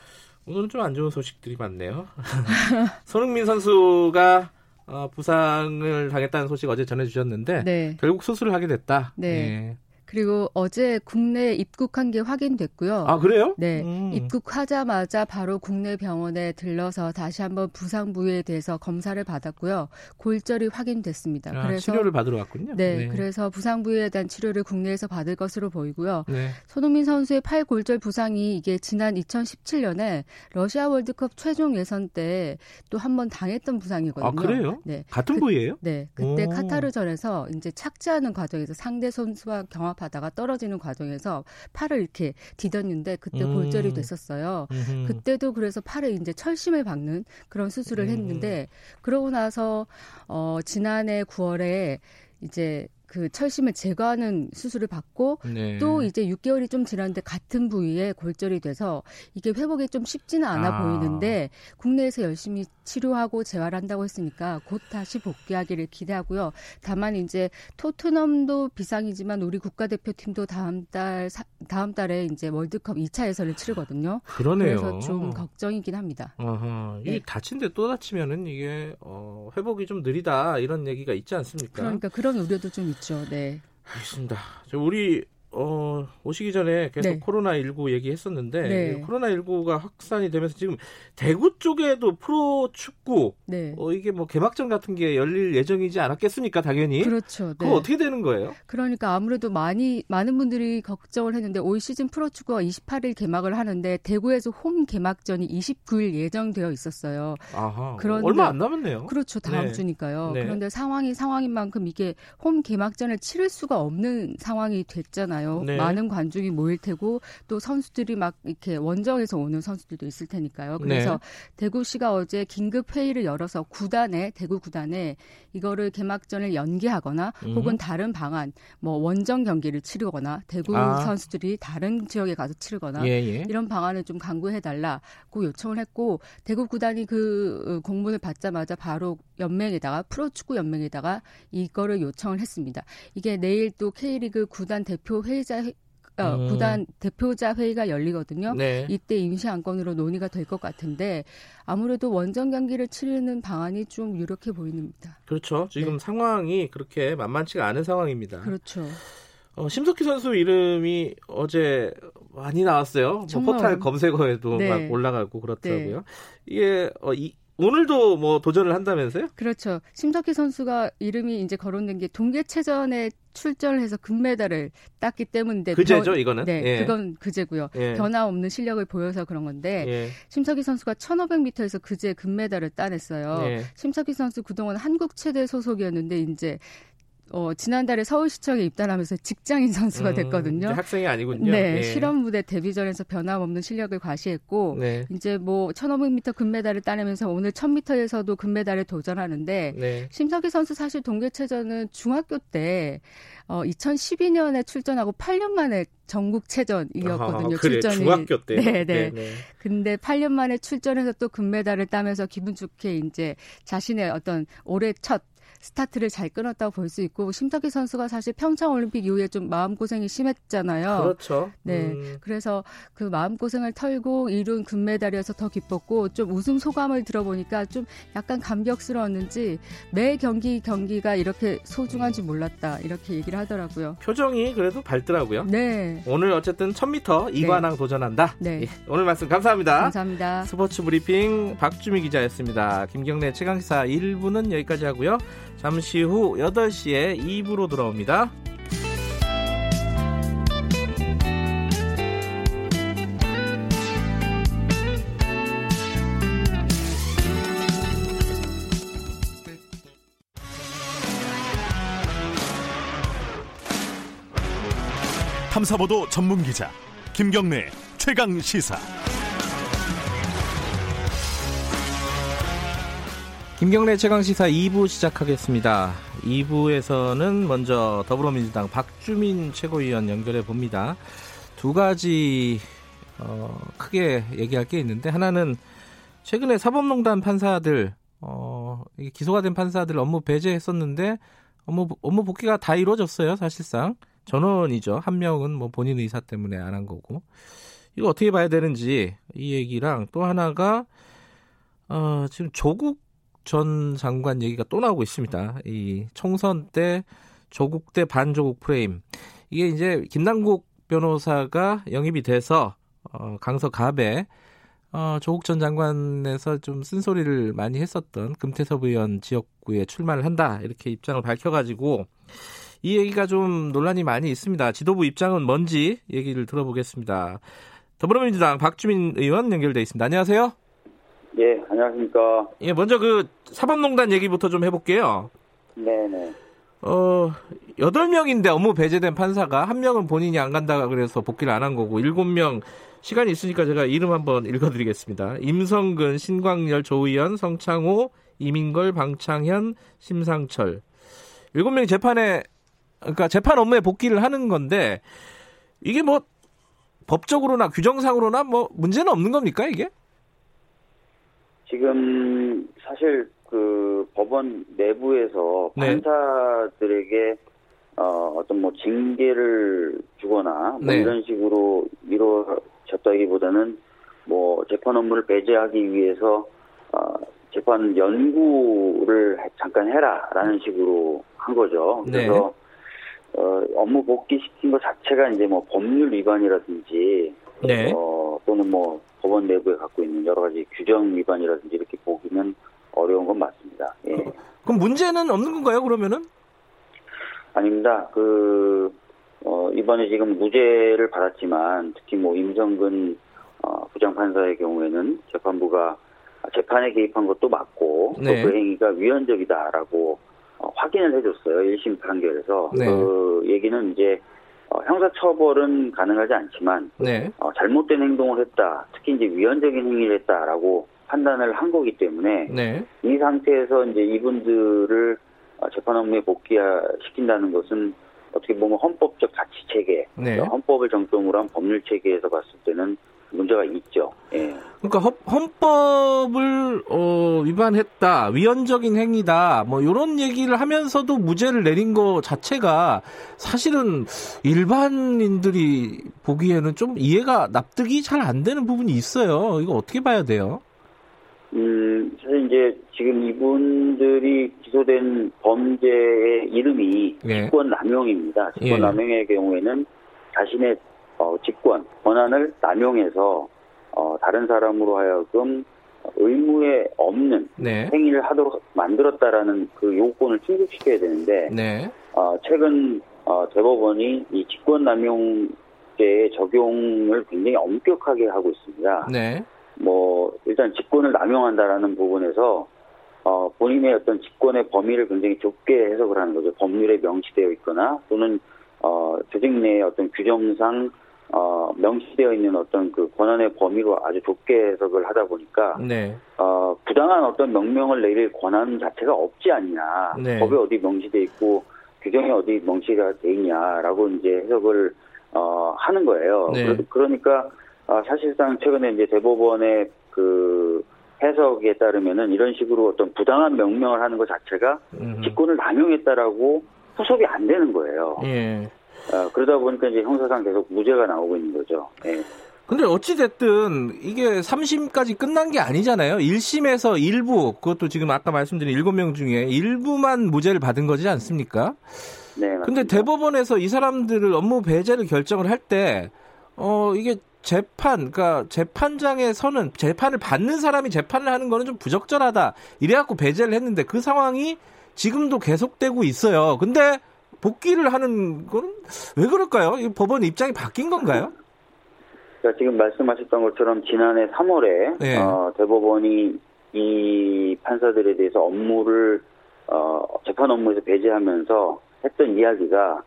오늘은 좀 안 좋은 소식들이 많네요. 손흥민 선수가 어, 부상을 당했다는 소식 어제 전해주셨는데 네. 결국 수술을 하게 됐다. 네. 네. 그리고 어제 국내에 입국한 게 확인됐고요. 아 그래요? 네, 음. 입국하자마자 바로 국내 병원에 들러서 다시 한번 부상 부위에 대해서 검사를 받았고요. 골절이 확인됐습니다. 아, 그래서 치료를 받으러 왔군요. 네, 네, 그래서 부상 부위에 대한 치료를 국내에서 받을 것으로 보이고요. 네. 손흥민 선수의 팔 골절 부상이 이게 지난 2017년에 러시아 월드컵 최종 예선 때 또 한 번 당했던 부상이거든요. 아 그래요? 네, 같은 그, 부위예요? 네, 그때 오. 카타르전에서 이제 착지하는 과정에서 상대 선수와 경합 하다가 떨어지는 과정에서 팔을 이렇게 디뎠는데 그때 음. 골절이 됐었어요. 음흠. 그때도 그래서 팔에 이제 철심을 박는 그런 수술을 음. 했는데 그러고 나서 어 지난해 9월에 이제 그 철심을 제거하는 수술을 받고 네. 또 이제 6개월이 좀 지났는데 같은 부위에 골절이 돼서 이게 회복이 좀 쉽지는 않아 아. 보이는데 국내에서 열심히 치료하고 재활 한다고 했으니까 곧 다시 복귀하기를 기대하고요. 다만 이제 토트넘도 비상이지만 우리 국가대표팀도 다음 달 다음 달에 이제 월드컵 2차 예선을 치르거든요. 그러네요. 그래서 좀 걱정이긴 합니다. 아하. 이게 네. 다친데 또 다치면은 이게 어, 회복이 좀 느리다 이런 얘기가 있지 않습니까? 그러니까 그런 우려도 좀 있죠. 네. 알겠습니다. 우리 어, 오시기 전에 계속 네. 코로나19 얘기했었는데 네. 코로나19가 확산이 되면서 지금 대구 쪽에도 프로 축구 네. 어, 이게 뭐 개막전 같은 게 열릴 예정이지 않았겠습니까? 당연히. 그렇죠. 네. 그거 어떻게 되는 거예요? 그러니까 아무래도 많이 많은 분들이 걱정을 했는데 올 시즌 프로 축구가 28일 개막을 하는데 대구에서 홈 개막전이 29일 예정되어 있었어요. 아하. 그런데 얼마 안 남았네요. 그렇죠. 다음 네. 주니까요. 네. 그런데 상황이 상황인 만큼 이게 홈 개막전을 치를 수가 없는 상황이 됐잖아요. 있잖아요. 네. 많은 관중이 모일 테고 또 선수들이 막 이렇게 원정에서 오는 선수들도 있을 테니까요. 그래서 네. 대구시가 어제 긴급 회의를 열어서 구단에 대구 구단에 이거를 개막전을 연기하거나 음. 혹은 다른 방안 뭐 원정 경기를 치르거나 대구 아. 선수들이 다른 지역에 가서 치르거나 예, 예. 이런 방안을 좀 강구해 달라고 요청을 했고 대구 구단이 그 어, 공문을 받자마자 바로 연맹에다가 프로축구 연맹에다가 이거를 요청을 했습니다. 이게 내일 또 K리그 구단 대표 회 의자 어, 음. 구단 대표자 회의가 열리거든요. 네. 이때 임시 안건으로 논의가 될 것 같은데 아무래도 원정 경기를 치르는 방안이 좀 유력해 보입니다. 그렇죠. 지금 네. 상황이 그렇게 만만치가 않은 상황입니다. 그렇죠. 어, 심석희 선수 이름이 어제 많이 나왔어요. 뭐 포탈 검색어에도 네. 막 올라가고 그렇더라고요. 네. 이게 어, 이, 오늘도 뭐 도전을 한다면서요? 그렇죠. 심석희 선수가 이름이 이제 거론된 게 동계체전에 출전을 해서 금메달을 땄기 때문인데 그제죠 이거는 네 예. 그건 그제고요 예. 변화 없는 실력을 보여서 그런 건데 예. 심석희 선수가 1500m에서 그제 금메달을 따냈어요 예. 심석희 선수 그동안 한국 체대 소속이었는데 이제 어, 지난달에 서울시청에 입단하면서 직장인 선수가 음, 됐거든요. 음, 학생이 아니군요. 네, 예. 실험 무대 데뷔전에서 변함없는 실력을 과시했고 네. 이제 뭐 1,500m 금메달을 따내면서 오늘 1,000m에서도 금메달에 도전하는데 네. 심석희 선수 사실 동계체전은 중학교 때 어, 2012년에 출전하고 8년 만에 전국체전이었거든요. 아, 그래, 출전이. 중학교 때. 네, 네. 네. 근데 8년 만에 출전해서 또 금메달을 따면서 기분 좋게 이제 자신의 어떤 올해 첫 스타트를 잘 끊었다고 볼 수 있고 심석희 선수가 사실 평창 올림픽 이후에 좀 마음 고생이 심했잖아요. 그렇죠. 네, 음. 그래서 그 마음 고생을 털고 이룬 금메달이어서 더 기뻤고 좀 우승 소감을 들어보니까 좀 약간 감격스러웠는지 매 경기 경기가 이렇게 소중한지 몰랐다 이렇게 얘기를 하더라고요. 표정이 그래도 밝더라고요. 네. 오늘 어쨌든 1000m 이관왕 네. 도전한다. 네. 예, 오늘 말씀 감사합니다. 감사합니다. 스포츠 브리핑 박주미 기자였습니다. 김경래 최강기사 1부는 여기까지 하고요. 잠시 후 8시에 2부로 돌아옵니다. 탐사보도 전문 기자 김경래 최강 시사. 김경래 최강시사 2부 시작하겠습니다. 2부에서는 먼저 더불어민주당 박주민 최고위원 연결해 봅니다. 두 가지 어, 크게 얘기할 게 있는데 하나는 최근에 사법농단 판사들 어, 기소가 된 판사들 업무 배제했었는데 업무 업무 복귀가 다 이루어졌어요. 사실상 전원이죠. 한 명은 뭐 본인 의사 때문에 안 한 거고 이거 어떻게 봐야 되는지 이 얘기랑 또 하나가 어, 지금 조국 전 장관 얘기가 또 나오고 있습니다. 이 총선 때 조국 대 반조국 프레임. 이게 이제 김남국 변호사가 영입이 돼서 어, 강서갑에 어, 조국 전 장관에서 좀 쓴소리를 많이 했었던 금태섭 의원 지역구에 출마를 한다 이렇게 입장을 밝혀가지고 이 얘기가 좀 논란이 많이 있습니다. 지도부 입장은 뭔지 얘기를 들어보겠습니다. 더불어민주당 박주민 의원 연결돼 있습니다. 안녕하세요. 예, 안녕하십니까. 예, 먼저 그 사법농단 얘기부터 좀 해볼게요. 네네. 어, 8명인데 업무 배제된 판사가 한 명은 본인이 안 간다가 그래서 복귀를 안 한 거고 7명 시간이 있으니까 제가 이름 한번 읽어드리겠습니다. 임성근, 신광열, 조의연, 성창호, 이민걸, 방창현, 심상철. 7명이 재판에 그러니까 재판 업무에 복귀를 하는 건데 이게 뭐 법적으로나 규정상으로나 뭐 문제는 없는 겁니까 이게? 지금 사실 그 법원 내부에서 네. 판사들에게 어, 어떤 뭐 징계를 주거나 뭐 네. 이런 식으로 이루어졌다기보다는 뭐 재판 업무를 배제하기 위해서 어, 재판 연구를 잠깐 해라라는 식으로 한 거죠. 네. 그래서 네. 어, 업무 복귀시킨 것 자체가 이제 뭐 법률 위반이라든지 네. 어, 또는 뭐 법원 내부에 갖고 있는 여러 가지 규정 위반이라든지 이렇게 보기는 어려운 건 맞습니다. 예. 그럼 문제는 없는 건가요? 그러면은? 아닙니다. 그 어, 이번에 지금 무죄를 받았지만 특히 뭐 임성근 어, 부장판사의 경우에는 재판부가 재판에 개입한 것도 맞고 네. 그 행위가 위헌적이다라고 어, 확인을 해줬어요. 1심 판결에서 네. 그 얘기는 이제 어, 형사처벌은 가능하지 않지만 네. 어, 잘못된 행동을 했다. 특히 이제 위헌적인 행위를 했다라고 판단을 한 거기 때문에 네. 이 상태에서 이제 이분들을 어, 재판 업무에 복귀시킨다는 것은 어떻게 보면 헌법적 가치 체계, 네. 헌법을 정점으로 한 법률 체계에서 봤을 때는 문제가 있죠. 예. 그러니까 헌법을 어, 위반했다, 위헌적인 행위다, 뭐 이런 얘기를 하면서도 무죄를 내린 거 자체가 사실은 일반인들이 보기에는 좀 이해가 납득이 잘 안 되는 부분이 있어요. 이거 어떻게 봐야 돼요? 음, 사실 이제 지금 이분들이 기소된 범죄의 이름이 예. 직권 남용입니다. 직권 예. 남용의 경우에는 자신의 어, 직권, 권한을 남용해서 어, 다른 사람으로 하여금 의무에 없는 네. 행위를 하도록 만들었다라는 그 요건을 충족시켜야 되는데 네. 어, 최근 어, 대법원이 이 직권남용죄의 적용을 굉장히 엄격하게 하고 있습니다. 네. 뭐 일단 직권을 남용한다라는 부분에서 어, 본인의 어떤 직권의 범위를 굉장히 좁게 해석을 하는 거죠. 법률에 명시되어 있거나 또는 어, 조직 내의 어떤 규정상 어, 명시되어 있는 어떤 그 권한의 범위로 아주 좁게 해석을 하다 보니까 네. 어, 부당한 어떤 명령을 내릴 권한 자체가 없지 않냐. 네. 법에 어디 명시돼 있고 규정이 어디 명시가 돼 있냐라고 이제 해석을 어, 하는 거예요. 네. 그러니까 어, 사실상 최근에 이제 대법원의 그 해석에 따르면은 이런 식으로 어떤 부당한 명령을 하는 것 자체가 음. 직권을 남용했다라고 후속이 안 되는 거예요. 예. 어, 그러다 보니까 이제 형사상 계속 무죄가 나오고 있는 거죠. 예. 근데 어찌됐든 이게 3심까지 끝난 게 아니잖아요. 1심에서 일부, 그것도 지금 아까 말씀드린 7명 중에 일부만 무죄를 받은 거지 않습니까? 네. 맞습니다. 근데 대법원에서 이 사람들을 업무 배제를 결정을 할 때, 어, 이게 재판, 그러니까 재판장에 서는 재판을 받는 사람이 재판을 하는 거는 좀 부적절하다. 이래갖고 배제를 했는데 그 상황이 지금도 계속되고 있어요. 근데 복귀를 하는 건 왜 그럴까요? 이 법원 입장이 바뀐 건가요? 그러니까 지금 말씀하셨던 것처럼 지난해 3월에 네. 어, 대법원이 이 판사들에 대해서 업무를 어, 재판 업무에서 배제하면서 했던 이야기가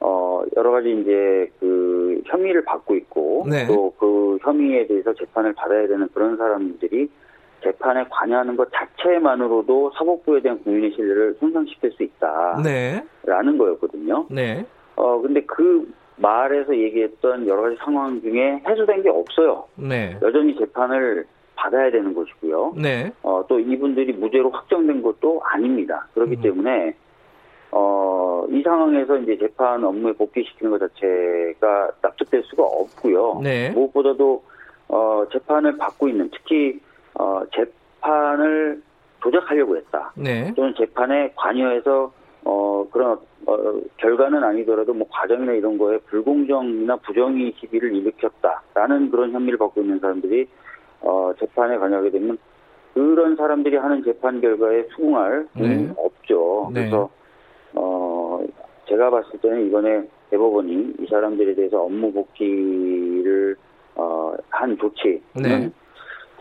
어, 여러 가지 이제 그 혐의를 받고 있고 네. 또그 혐의에 대해서 재판을 받아야 되는 그런 사람들이 재판에 관여하는 것 자체만으로도 사법부에 대한 국민의 신뢰를 손상시킬 수 있다. 네. 라는 거였거든요. 네. 어, 근데 그 말에서 얘기했던 여러 가지 상황 중에 해소된 게 없어요. 네. 여전히 재판을 받아야 되는 것이고요. 네. 어, 또 이분들이 무죄로 확정된 것도 아닙니다. 그렇기 음. 때문에 어, 이 상황에서 이제 재판 업무에 복귀시키는 것 자체가 납득될 수가 없고요. 네. 무엇보다도 어, 재판을 받고 있는 특히 어, 재판을 조작하려고 했다. 네. 또는 재판에 관여해서 어, 그런 어, 결과는 아니더라도 뭐 과정이나 이런 거에 불공정이나 부정의 시비를 일으켰다라는 그런 혐의를 받고 있는 사람들이 어, 재판에 관여하게 되면 그런 사람들이 하는 재판 결과에 수긍할 네. 없죠. 네. 그래서 어, 제가 봤을 때는 이번에 대법원이 이 사람들에 대해서 업무 복귀를 어, 한 조치는 네.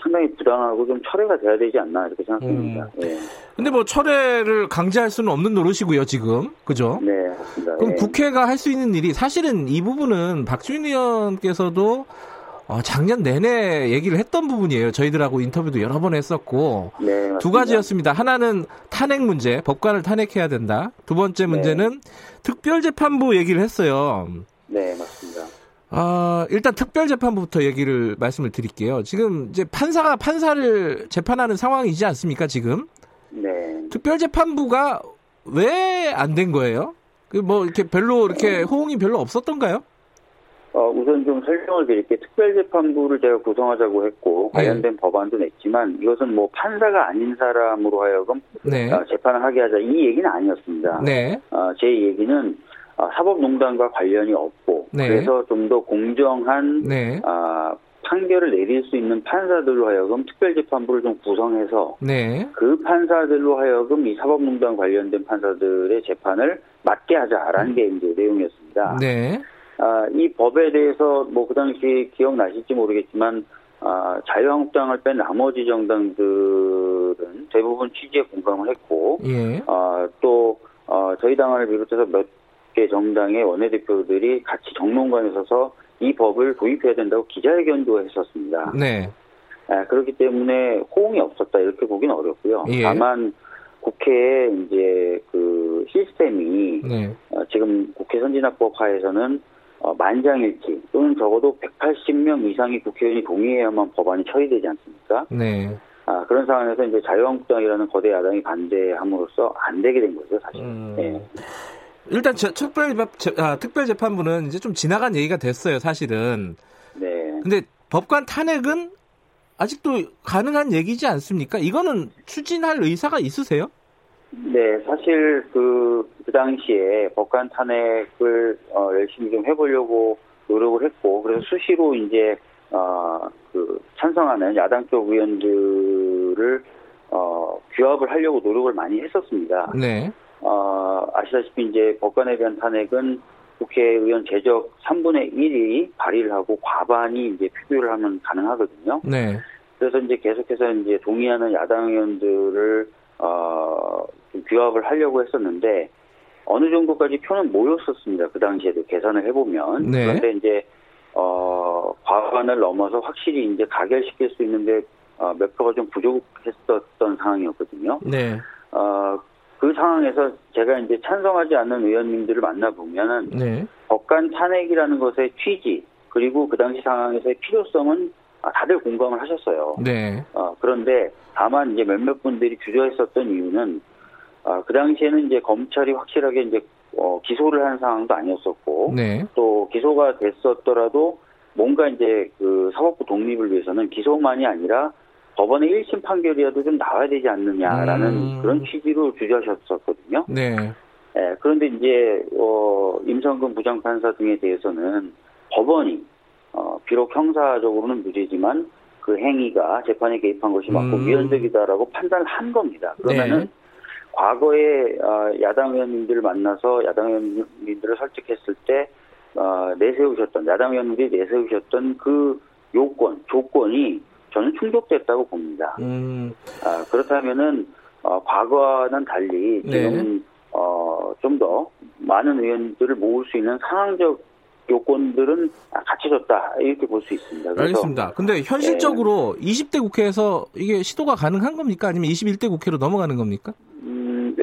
상당히 부당하고 좀 철회가 돼야 되지 않나 이렇게 생각합니다. 음. 예. 근데 뭐 철회를 강제할 수는 없는 노릇이고요, 지금. 그죠? 네, 맞습니다. 그럼 예. 국회가 할 수 있는 일이 사실은 이 부분은 박주민 의원께서도 어, 작년 내내 얘기를 했던 부분이에요. 저희들하고 인터뷰도 여러 번 했었고 네, 두 가지였습니다. 하나는 탄핵 문제, 법관을 탄핵해야 된다. 두 번째 네. 문제는 네. 특별재판부 얘기를 했어요. 네, 맞습니다. 아, 일단 특별재판부부터 얘기를 말씀을 드릴게요. 지금 이제 판사가 판사를 재판하는 상황이지 않습니까, 지금? 네. 특별재판부가 왜 안 된 거예요? 그 뭐 이렇게 별로 이렇게 호응이 별로 없었던가요? 어, 우선 좀 설명을 드릴게요. 특별재판부를 제가 구성하자고 했고 네. 관련된 네. 법안도 냈지만 이것은 뭐 판사가 아닌 사람으로 하여금 네. 어, 재판을 하게 하자 이 얘기는 아니었습니다. 네. 어, 제 얘기는 어, 사법농단과 관련이 없고 네. 그래서 좀 더 공정한 네. 어, 판결을 내릴 수 있는 판사들로 하여금 특별재판부를 좀 구성해서 네. 그 판사들로 하여금 이 사법농단 관련된 판사들의 재판을 맡게 하자라는 음. 게 이제 내용이었습니다. 네. 아, 이 법에 대해서 뭐 그 당시 기억나실지 모르겠지만 아, 자유한국당을 뺀 나머지 정당들은 대부분 취지에 공감을 했고 예. 아, 또 어, 저희 당을 비롯해서 몇 개 정당의 원내대표들이 같이 정론관에 서서 이 법을 도입해야 된다고 기자회견도 했었습니다. 네. 아, 그렇기 때문에 호응이 없었다 이렇게 보기는 어렵고요. 예. 다만 국회에 이제 그 시스템이 네. 어, 지금 국회 선진화법 하에서는 어, 만장일치 또는 적어도 180명 이상의 국회의원이 동의해야만 법안이 처리되지 않습니까? 네. 아, 그런 상황에서 이제 자유한국당이라는 거대 야당이 반대함으로써 안 되게 된 거죠, 사실. 음. 네. 일단 저, 특별, 아, 특별 재판부는 이제 좀 지나간 얘기가 됐어요, 사실은. 네. 근데 법관 탄핵은 아직도 가능한 얘기지 않습니까? 이거는 추진할 의사가 있으세요? 네, 사실 그, 그 당시에 법관 탄핵을 어, 열심히 좀 해보려고 노력을 했고, 그래서 수시로 이제, 어, 그, 찬성하는 야당 쪽 의원들을, 어, 규합을 하려고 노력을 많이 했었습니다. 네. 어, 아시다시피 이제 법관에 대한 탄핵은 국회의원 제적 3분의 1이 발의를 하고 과반이 이제 표결을 하면 가능하거든요. 네. 그래서 이제 계속해서 이제 동의하는 야당 의원들을 어, 좀 규합을 하려고 했었는데 어느 정도까지 표는 모였었습니다. 그 당시에도 계산을 해보면 네. 그런데 이제 어, 과반을 넘어서 확실히 이제 가결시킬 수 있는데 어, 몇 표가 좀 부족했었던 상황이었거든요. 네. 어, 그 상황에서 제가 이제 찬성하지 않는 의원님들을 만나보면은 네. 법관 탄핵이라는 것의 취지 그리고 그 당시 상황에서의 필요성은 다들 공감을 하셨어요. 네. 어, 그런데 다만 이제 몇몇 분들이 주저했었던 이유는 어, 그 당시에는 이제 검찰이 확실하게 이제 어, 기소를 한 상황도 아니었었고 네. 또 기소가 됐었더라도 뭔가 이제 그 사법부 독립을 위해서는 기소만이 아니라 법원의 1심 판결이라도 좀 나와야 되지 않느냐라는 음. 그런 취지로 주저하셨었거든요. 네. 네. 그런데 이제 어, 임성근 부장판사 등에 대해서는 법원이 어, 비록 형사적으로는 무죄지만 그 행위가 재판에 개입한 것이 맞고 음. 위헌적이다라고 판단을 한 겁니다. 그러면은 네. 과거에 어, 야당 의원님들을 만나서 야당 의원님들을 설득했을 때 어, 내세우셨던 야당 의원님들이 내세우셨던 그 요건 조건이 저는 충족됐다고 봅니다. 음. 아, 그렇다면은 어, 과거와는 달리 지금 네. 어, 좀 더 많은 의원들을 모을 수 있는 상황적 요건들은 갖춰졌다 이렇게 볼 수 있습니다. 알겠습니다. 근데 현실적으로 네. 20대 국회에서 이게 시도가 가능한 겁니까? 아니면 21대 국회로 넘어가는 겁니까? 음,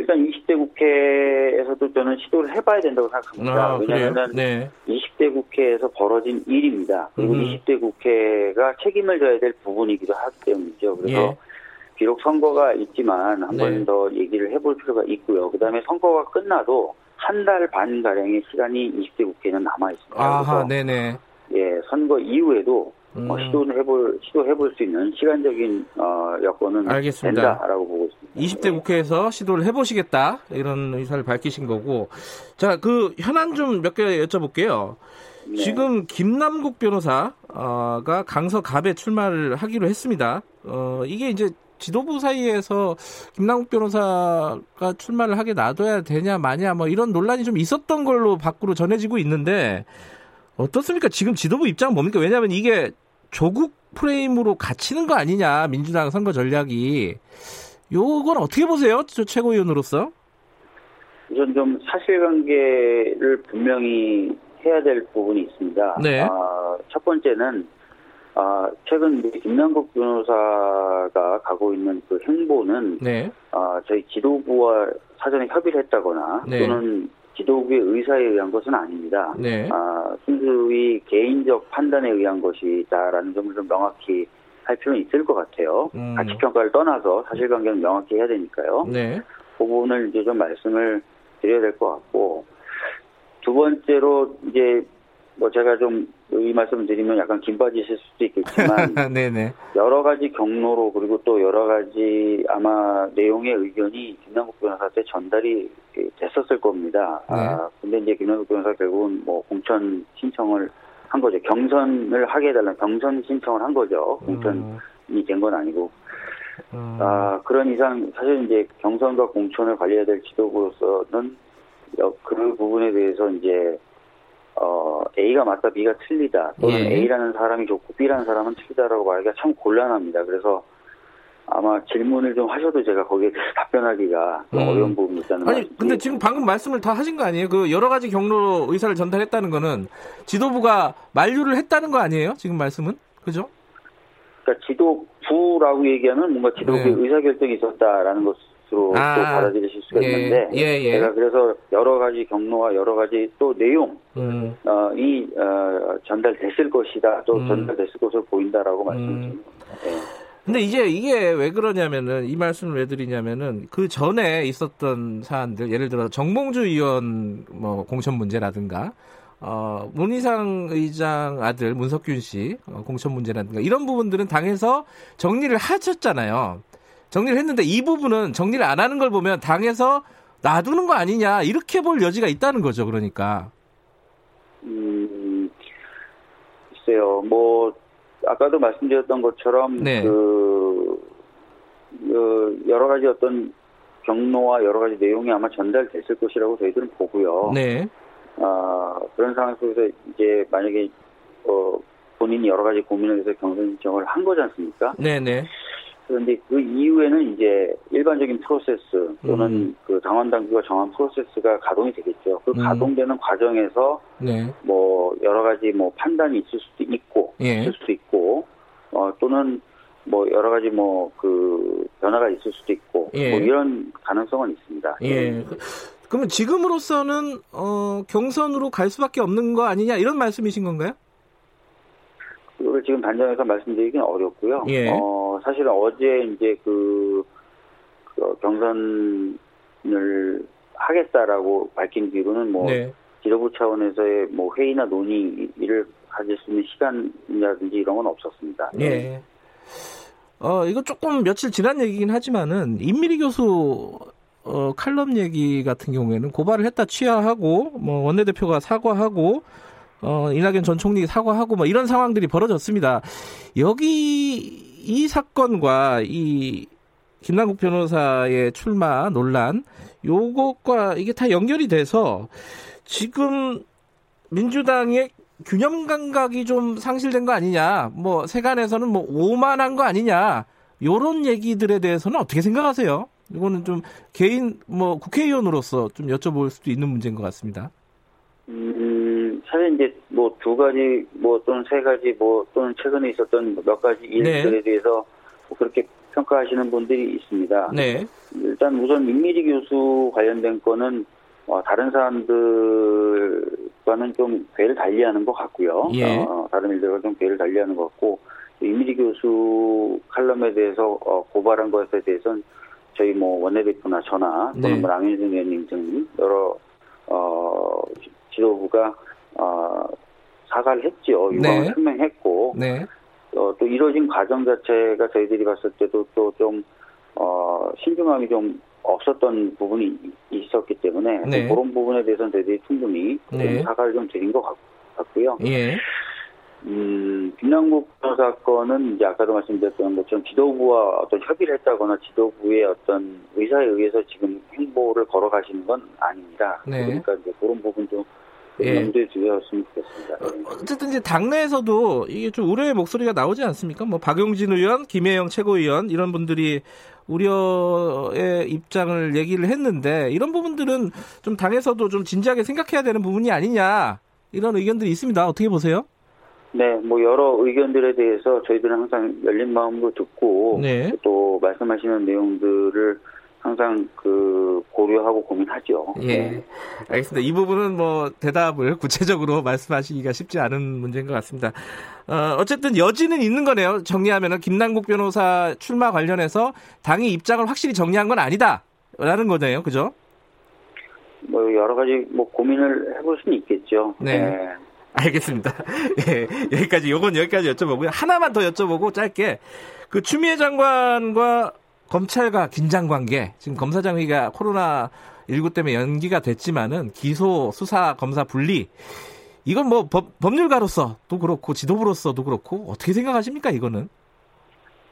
일단 20대 국회에서도 저는 시도를 해봐야 된다고 생각합니다. 아, 왜냐하면 네. 20대 국회에서 벌어진 일입니다. 그리고 음. 20대 국회가 책임을 져야 될 부분이기도 하기 때문이죠. 그래서 예. 비록 선거가 있지만 한 번더 네. 얘기를 해볼 필요가 있고요. 그 다음에 선거가 끝나도 한 달 반 가량의 시간이 20대 국회는 남아 있습니다. 아하, 네네. 예, 선거 이후에도 음. 어, 시도를 해볼 시도해볼 수 있는 시간적인 어, 여건은 알겠습니다. 된다라고 보고 있습니다. 20대 국회에서 시도를 해보시겠다 이런 의사를 밝히신 거고 자 그 현안 좀 몇 개 여쭤볼게요. 네. 지금 김남국 변호사가 강서 갑에 출마를 하기로 했습니다. 어 이게 이제 지도부 사이에서 김남국 변호사가 출마를 하게 놔둬야 되냐 마냐 뭐 이런 논란이 좀 있었던 걸로 밖으로 전해지고 있는데 어떻습니까? 지금 지도부 입장은 뭡니까? 왜냐하면 이게 조국 프레임으로 갇히는 거 아니냐 민주당 선거 전략이 요건 어떻게 보세요? 저 최고위원으로서? 우선 좀 사실관계를 분명히 해야 될 부분이 있습니다. 네. 아, 첫 번째는 아, 최근 김남국 변호사가 가고 있는 그 행보는 네. 아, 저희 지도부와 사전에 협의를 했다거나 네. 또는 지도부의 의사에 의한 것은 아닙니다. 네. 아, 순수히 개인적 판단에 의한 것이다라는 점을 좀 명확히 할 필요는 있을 것 같아요. 음. 가치 평가를 떠나서 사실관계는 명확히 해야 되니까요. 네. 그 부분을 이제 좀 말씀을 드려야 될 것 같고 두 번째로 이제 뭐 제가 좀 이 말씀을 드리면 약간 긴 빠지실 수도 있겠지만 네네. 여러 가지 경로로 그리고 또 여러 가지 아마 내용의 의견이 김남국 변호사한테 전달이 됐었을 겁니다. 네. 아 근데 이제 김남국 변호사 결국은 뭐 공천 신청을 한 거죠. 경선을 하게 해달라는 경선 신청을 한 거죠. 공천이 음. 된건 아니고. 음. 아 그런 이상 사실 이제 경선과 공천을 관리해야 될 지도부로서는 그 부분에 대해서 이제 어, A가 맞다, B가 틀리다, 또는 예. A라는 사람이 좋고 B라는 사람은 틀리다라고 말하기가 참 곤란합니다. 그래서 아마 질문을 좀 하셔도 제가 거기에 대해서 답변하기가 음. 어려운 부분이 있다는 아니, 근데 지금 방금 말씀을 다 하신 거 아니에요? 그 여러 가지 경로로 의사를 전달했다는 거는 지도부가 만류를 했다는 거 아니에요? 지금 말씀은? 그죠? 그러니까 지도부라고 얘기하면 뭔가 지도부의 네. 의사결정이 있었다라는 것 것으로 아, 또 받아들이실 수가 예, 있는데 예, 예. 제가 그래서 여러 가지 경로와 여러 가지 또 내용 음. 어, 이 어, 전달됐을 것이다 또 음. 전달됐을 것으로 보인다라고 음. 말씀드립니다. 예. 근데 이제 이게 왜 그러냐면은 이 말씀을 왜 드리냐면은 그 전에 있었던 사안들 예를 들어 정몽주 의원 뭐 공천 문제라든가 어, 문희상 의장 아들 문석균 씨 어, 공천 문제라든가 이런 부분들은 당에서 정리를 하셨잖아요. 정리를 했는데 이 부분은 정리를 안 하는 걸 보면 당에서 놔두는 거 아니냐 이렇게 볼 여지가 있다는 거죠. 그러니까. 음, 글쎄요. 뭐 아까도 말씀드렸던 것처럼 네. 그, 그 여러 가지 어떤 경로와 여러 가지 내용이 아마 전달됐을 것이라고 저희들은 보고요. 네. 아 그런 상황 속에서 이제 만약에 어, 본인이 여러 가지 고민을 해서 경선 신청을 한 거지 않습니까? 네네. 네. 그런데 그 이후에는 이제 일반적인 프로세스 또는 음. 그 당원 당규가 정한 프로세스가 가동이 되겠죠. 그 음. 가동되는 과정에서 네. 뭐 여러 가지 뭐 판단이 있을 수도 있고 예. 있을 수도 있고 어 또는 뭐 여러 가지 뭐 그 변화가 있을 수도 있고 예. 뭐 이런 가능성은 있습니다. 예. 네. 그러면 지금으로서는 어 경선으로 갈 수밖에 없는 거 아니냐 이런 말씀이신 건가요? 그걸 지금 단정해서 말씀드리기는 어렵고요. 예. 어, 사실은 어제 이제 그, 그 경선을 하겠다라고 밝힌 뒤로는 뭐 네. 지도부 차원에서의 뭐 회의나 논의를 가질 수 있는 시간이라든지 이런 건 없었습니다. 네. 예. 어, 이거 조금 며칠 지난 얘기긴 하지만은 임미리 교수 어, 칼럼 얘기 같은 경우에는 고발을 했다 취하하고 뭐 원내대표가 사과하고 어, 이낙연 전 총리 사과하고 뭐 이런 상황들이 벌어졌습니다. 여기 이 사건과 이 김남국 변호사의 출마 논란 요것과 이게 다 연결이 돼서 지금 민주당의 균형 감각이 좀 상실된 거 아니냐, 뭐 세간에서는 뭐 오만한 거 아니냐, 요런 얘기들에 대해서는 어떻게 생각하세요? 이거는 좀 개인 뭐 국회의원으로서 좀 여쭤볼 수도 있는 문제인 것 같습니다. 음, 사실 이제 뭐 두 가지 뭐 또는 세 가지 뭐 또는 최근에 있었던 몇 가지 일들에 네. 대해서 뭐 그렇게 평가하시는 분들이 있습니다. 네. 일단 우선 민미리 교수 관련된 거는 어, 다른 사람들과는 좀 궤를 달리하는 것 같고요. 예. 어, 다른 일들과 좀 궤를 달리하는 것 같고 임미리 교수 칼럼에 대해서 어, 고발한 것에 대해서는 저희 뭐 원내대표나 저나 또는 네. 뭐 랑윤승 의원님 등 여러 어, 지도부가 어, 사과를 했죠. 유감을 네. 설명했고 네. 어, 또 이루어진 과정 자체가 저희들이 봤을 때도 또좀 어, 신중함이 좀 없었던 부분이 있었기 때문에 네. 그런 부분에 대해서는 저희들이 충분히 네. 사과를 좀 드린 것 같 고요. 예. 음, 김남국 사건은 이제 아까도 말씀드렸던 것처럼 지도부와 어떤 협의를 했다거나 지도부의 어떤 의사에 의해서 지금 행보를 걸어가시는 건 아닙니다. 네. 그러니까 이제 그런 부분 좀 예. 좋겠습니다. 어, 어쨌든 이제 당내에서도 이게 좀 우려의 목소리가 나오지 않습니까? 뭐 박용진 의원, 김혜영 최고위원 이런 분들이 우려의 입장을 얘기를 했는데 이런 부분들은 좀 당에서도 좀 진지하게 생각해야 되는 부분이 아니냐 이런 의견들이 있습니다. 어떻게 보세요? 네, 뭐 여러 의견들에 대해서 저희들은 항상 열린 마음으로 듣고 네. 또 말씀하시는 내용들을 항상 그 고려하고 고민하죠. 예. 네. 알겠습니다. 이 부분은 뭐 대답을 구체적으로 말씀하시기가 쉽지 않은 문제인 것 같습니다. 어, 어쨌든 여지는 있는 거네요. 정리하면은 김남국 변호사 출마 관련해서 당이 입장을 확실히 정리한 건 아니다라는 거네요. 그죠? 뭐 여러 가지 뭐 고민을 해볼 수는 있겠죠. 네. 네. 알겠습니다. 예, 여기까지 요건 여기까지 여쭤보고요. 하나만 더 여쭤보고 짧게 그 추미애 장관과 검찰과 긴장 관계 지금 검사장 회의가 코로나 19 때문에 연기가 됐지만은 기소 수사 검사 분리 이건 뭐 법, 법률가로서도 그렇고 지도부로서도 그렇고 어떻게 생각하십니까 이거는?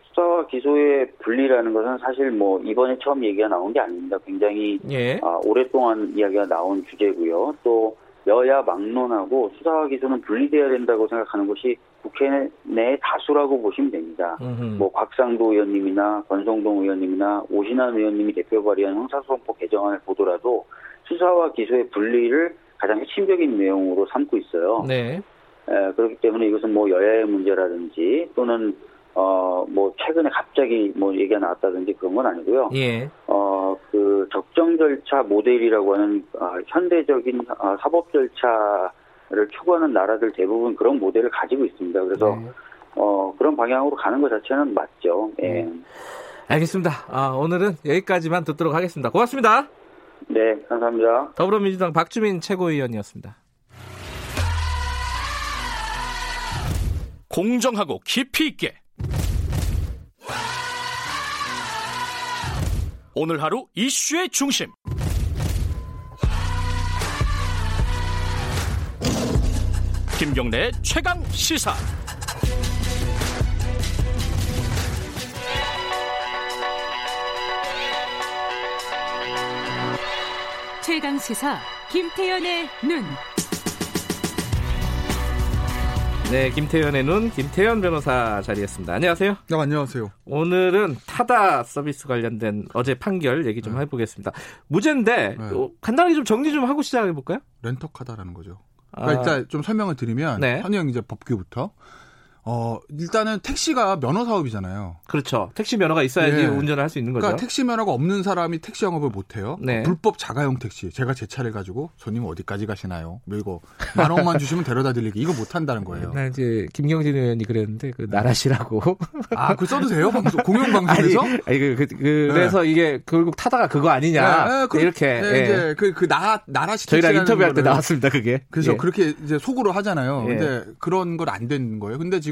수사와 기소의 분리라는 것은 사실 뭐 이번에 처음 얘기가 나온 게 아닙니다. 굉장히 예. 아, 오랫동안 이야기가 나온 주제고요. 또 여야 막론하고 수사와 기소는 분리돼야 된다고 생각하는 것이 국회 내 다수라고 보시면 됩니다. 음흠. 뭐 곽상도 의원님이나 권성동 의원님이나 오신환 의원님이 대표 발의한 형사소송법 개정안을 보더라도 수사와 기소의 분리를 가장 핵심적인 내용으로 삼고 있어요. 네. 에, 그렇기 때문에 이것은 뭐 여야의 문제라든지 또는 어, 뭐, 최근에 갑자기 뭐 얘기가 나왔다든지 그런 건 아니고요. 예. 어, 그 적정 절차 모델이라고 하는 어, 현대적인 어, 사법 절차 를 추구하는 나라들 대부분 그런 모델을 가지고 있습니다. 그래서 네. 어, 그런 방향으로 가는 것 자체는 맞죠. 예. 네. 알겠습니다. 아, 오늘은 여기까지만 듣도록 하겠습니다. 고맙습니다. 네, 감사합니다. 더불어민주당 박주민 최고위원이었습니다. 공정하고 깊이 있게 오늘 하루 이슈의 중심. 김경래 최강 시사. 최강 시사 김태연의 눈. 네, 김태현의 눈 김태현 변호사 자리했습니다. 안녕하세요. 네, 안녕하세요. 오늘은 타다 서비스 관련된 어제 판결 얘기 좀 네. 해보겠습니다. 무죄인데 네. 어, 간단히 좀 정리 좀 하고 시작해 볼까요? 렌터카다라는 거죠. 그러니까 아. 일단 좀 설명을 드리면 네. 현행 이제 법규부터 어, 일단은 택시가 면허 사업이잖아요. 그렇죠. 택시 면허가 있어야지 네. 운전을 할 수 있는 거죠. 그러니까 택시 면허가 없는 사람이 택시 영업을 못 해요. 네. 불법 자가용 택시. 제가 제 차를 가지고 손님 어디까지 가시나요? 뭐 이거 만 원만 주시면 데려다 드리기. 이거 못 한다는 거예요. 나 이제 김경진 의원이 그랬는데 그 나라시라고. 아, 그 써도 돼요? 방송 공영 방송에서? 아니, 아니 그, 그, 그 래서 네. 이게 결국 타다가 그거 아니냐. 네, 네, 그, 이렇게 네, 예. 이제 그, 그 나, 나라시 저희랑 인터뷰할 때 나왔습니다. 그게. 그래서 예. 그렇게 이제 속으로 하잖아요. 예. 근데 그런 걸 안 되는 거예요. 근데 지금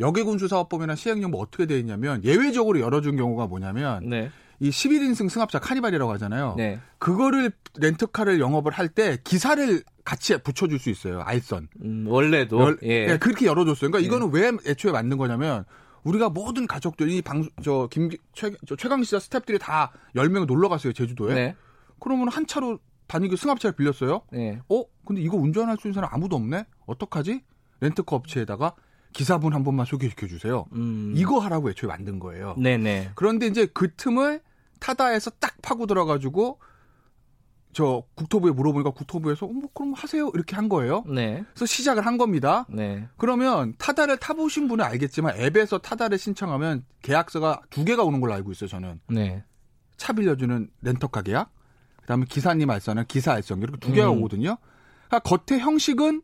여객운수 사업법이나 시행령 뭐 어떻게 되어 있냐면 예외적으로 열어준 경우가 뭐냐면 네. 이 11인승 승합차 카니발이라고 하잖아요. 네. 그거를 렌트카를 영업을 할 때 기사를 같이 붙여줄 수 있어요. 알선. 음, 원래도 열, 예. 네, 그렇게 열어줬어요. 그러니까 예. 이거는 왜 애초에 만든 거냐면 우리가 모든 가족들이 방송 저김최 최강 시사 스탭들이 다 10명 놀러 갔어요 제주도에. 네. 그러면 한 차로 다니기 승합차를 빌렸어요. 네. 어? 근데 이거 운전할 수 있는 사람 아무도 없네. 어떡하지? 렌트카 업체에다가 기사분 한 번만 소개시켜 주세요. 음. 이거 하라고 애초에 만든 거예요. 네네. 그런데 이제 그 틈을 타다에서 딱 파고 들어가지고 저 국토부에 물어보니까 국토부에서 어, 뭐 그럼 하세요 이렇게 한 거예요. 네. 그래서 시작을 한 겁니다. 네. 그러면 타다를 타보신 분은 알겠지만 앱에서 타다를 신청하면 계약서가 두 개가 오는 걸로 알고 있어요. 저는. 네. 차 빌려주는 렌터카 계약, 그다음에 기사님 알선은 기사 알선 이렇게 두 개가 음. 오거든요. 그러니까 겉에 형식은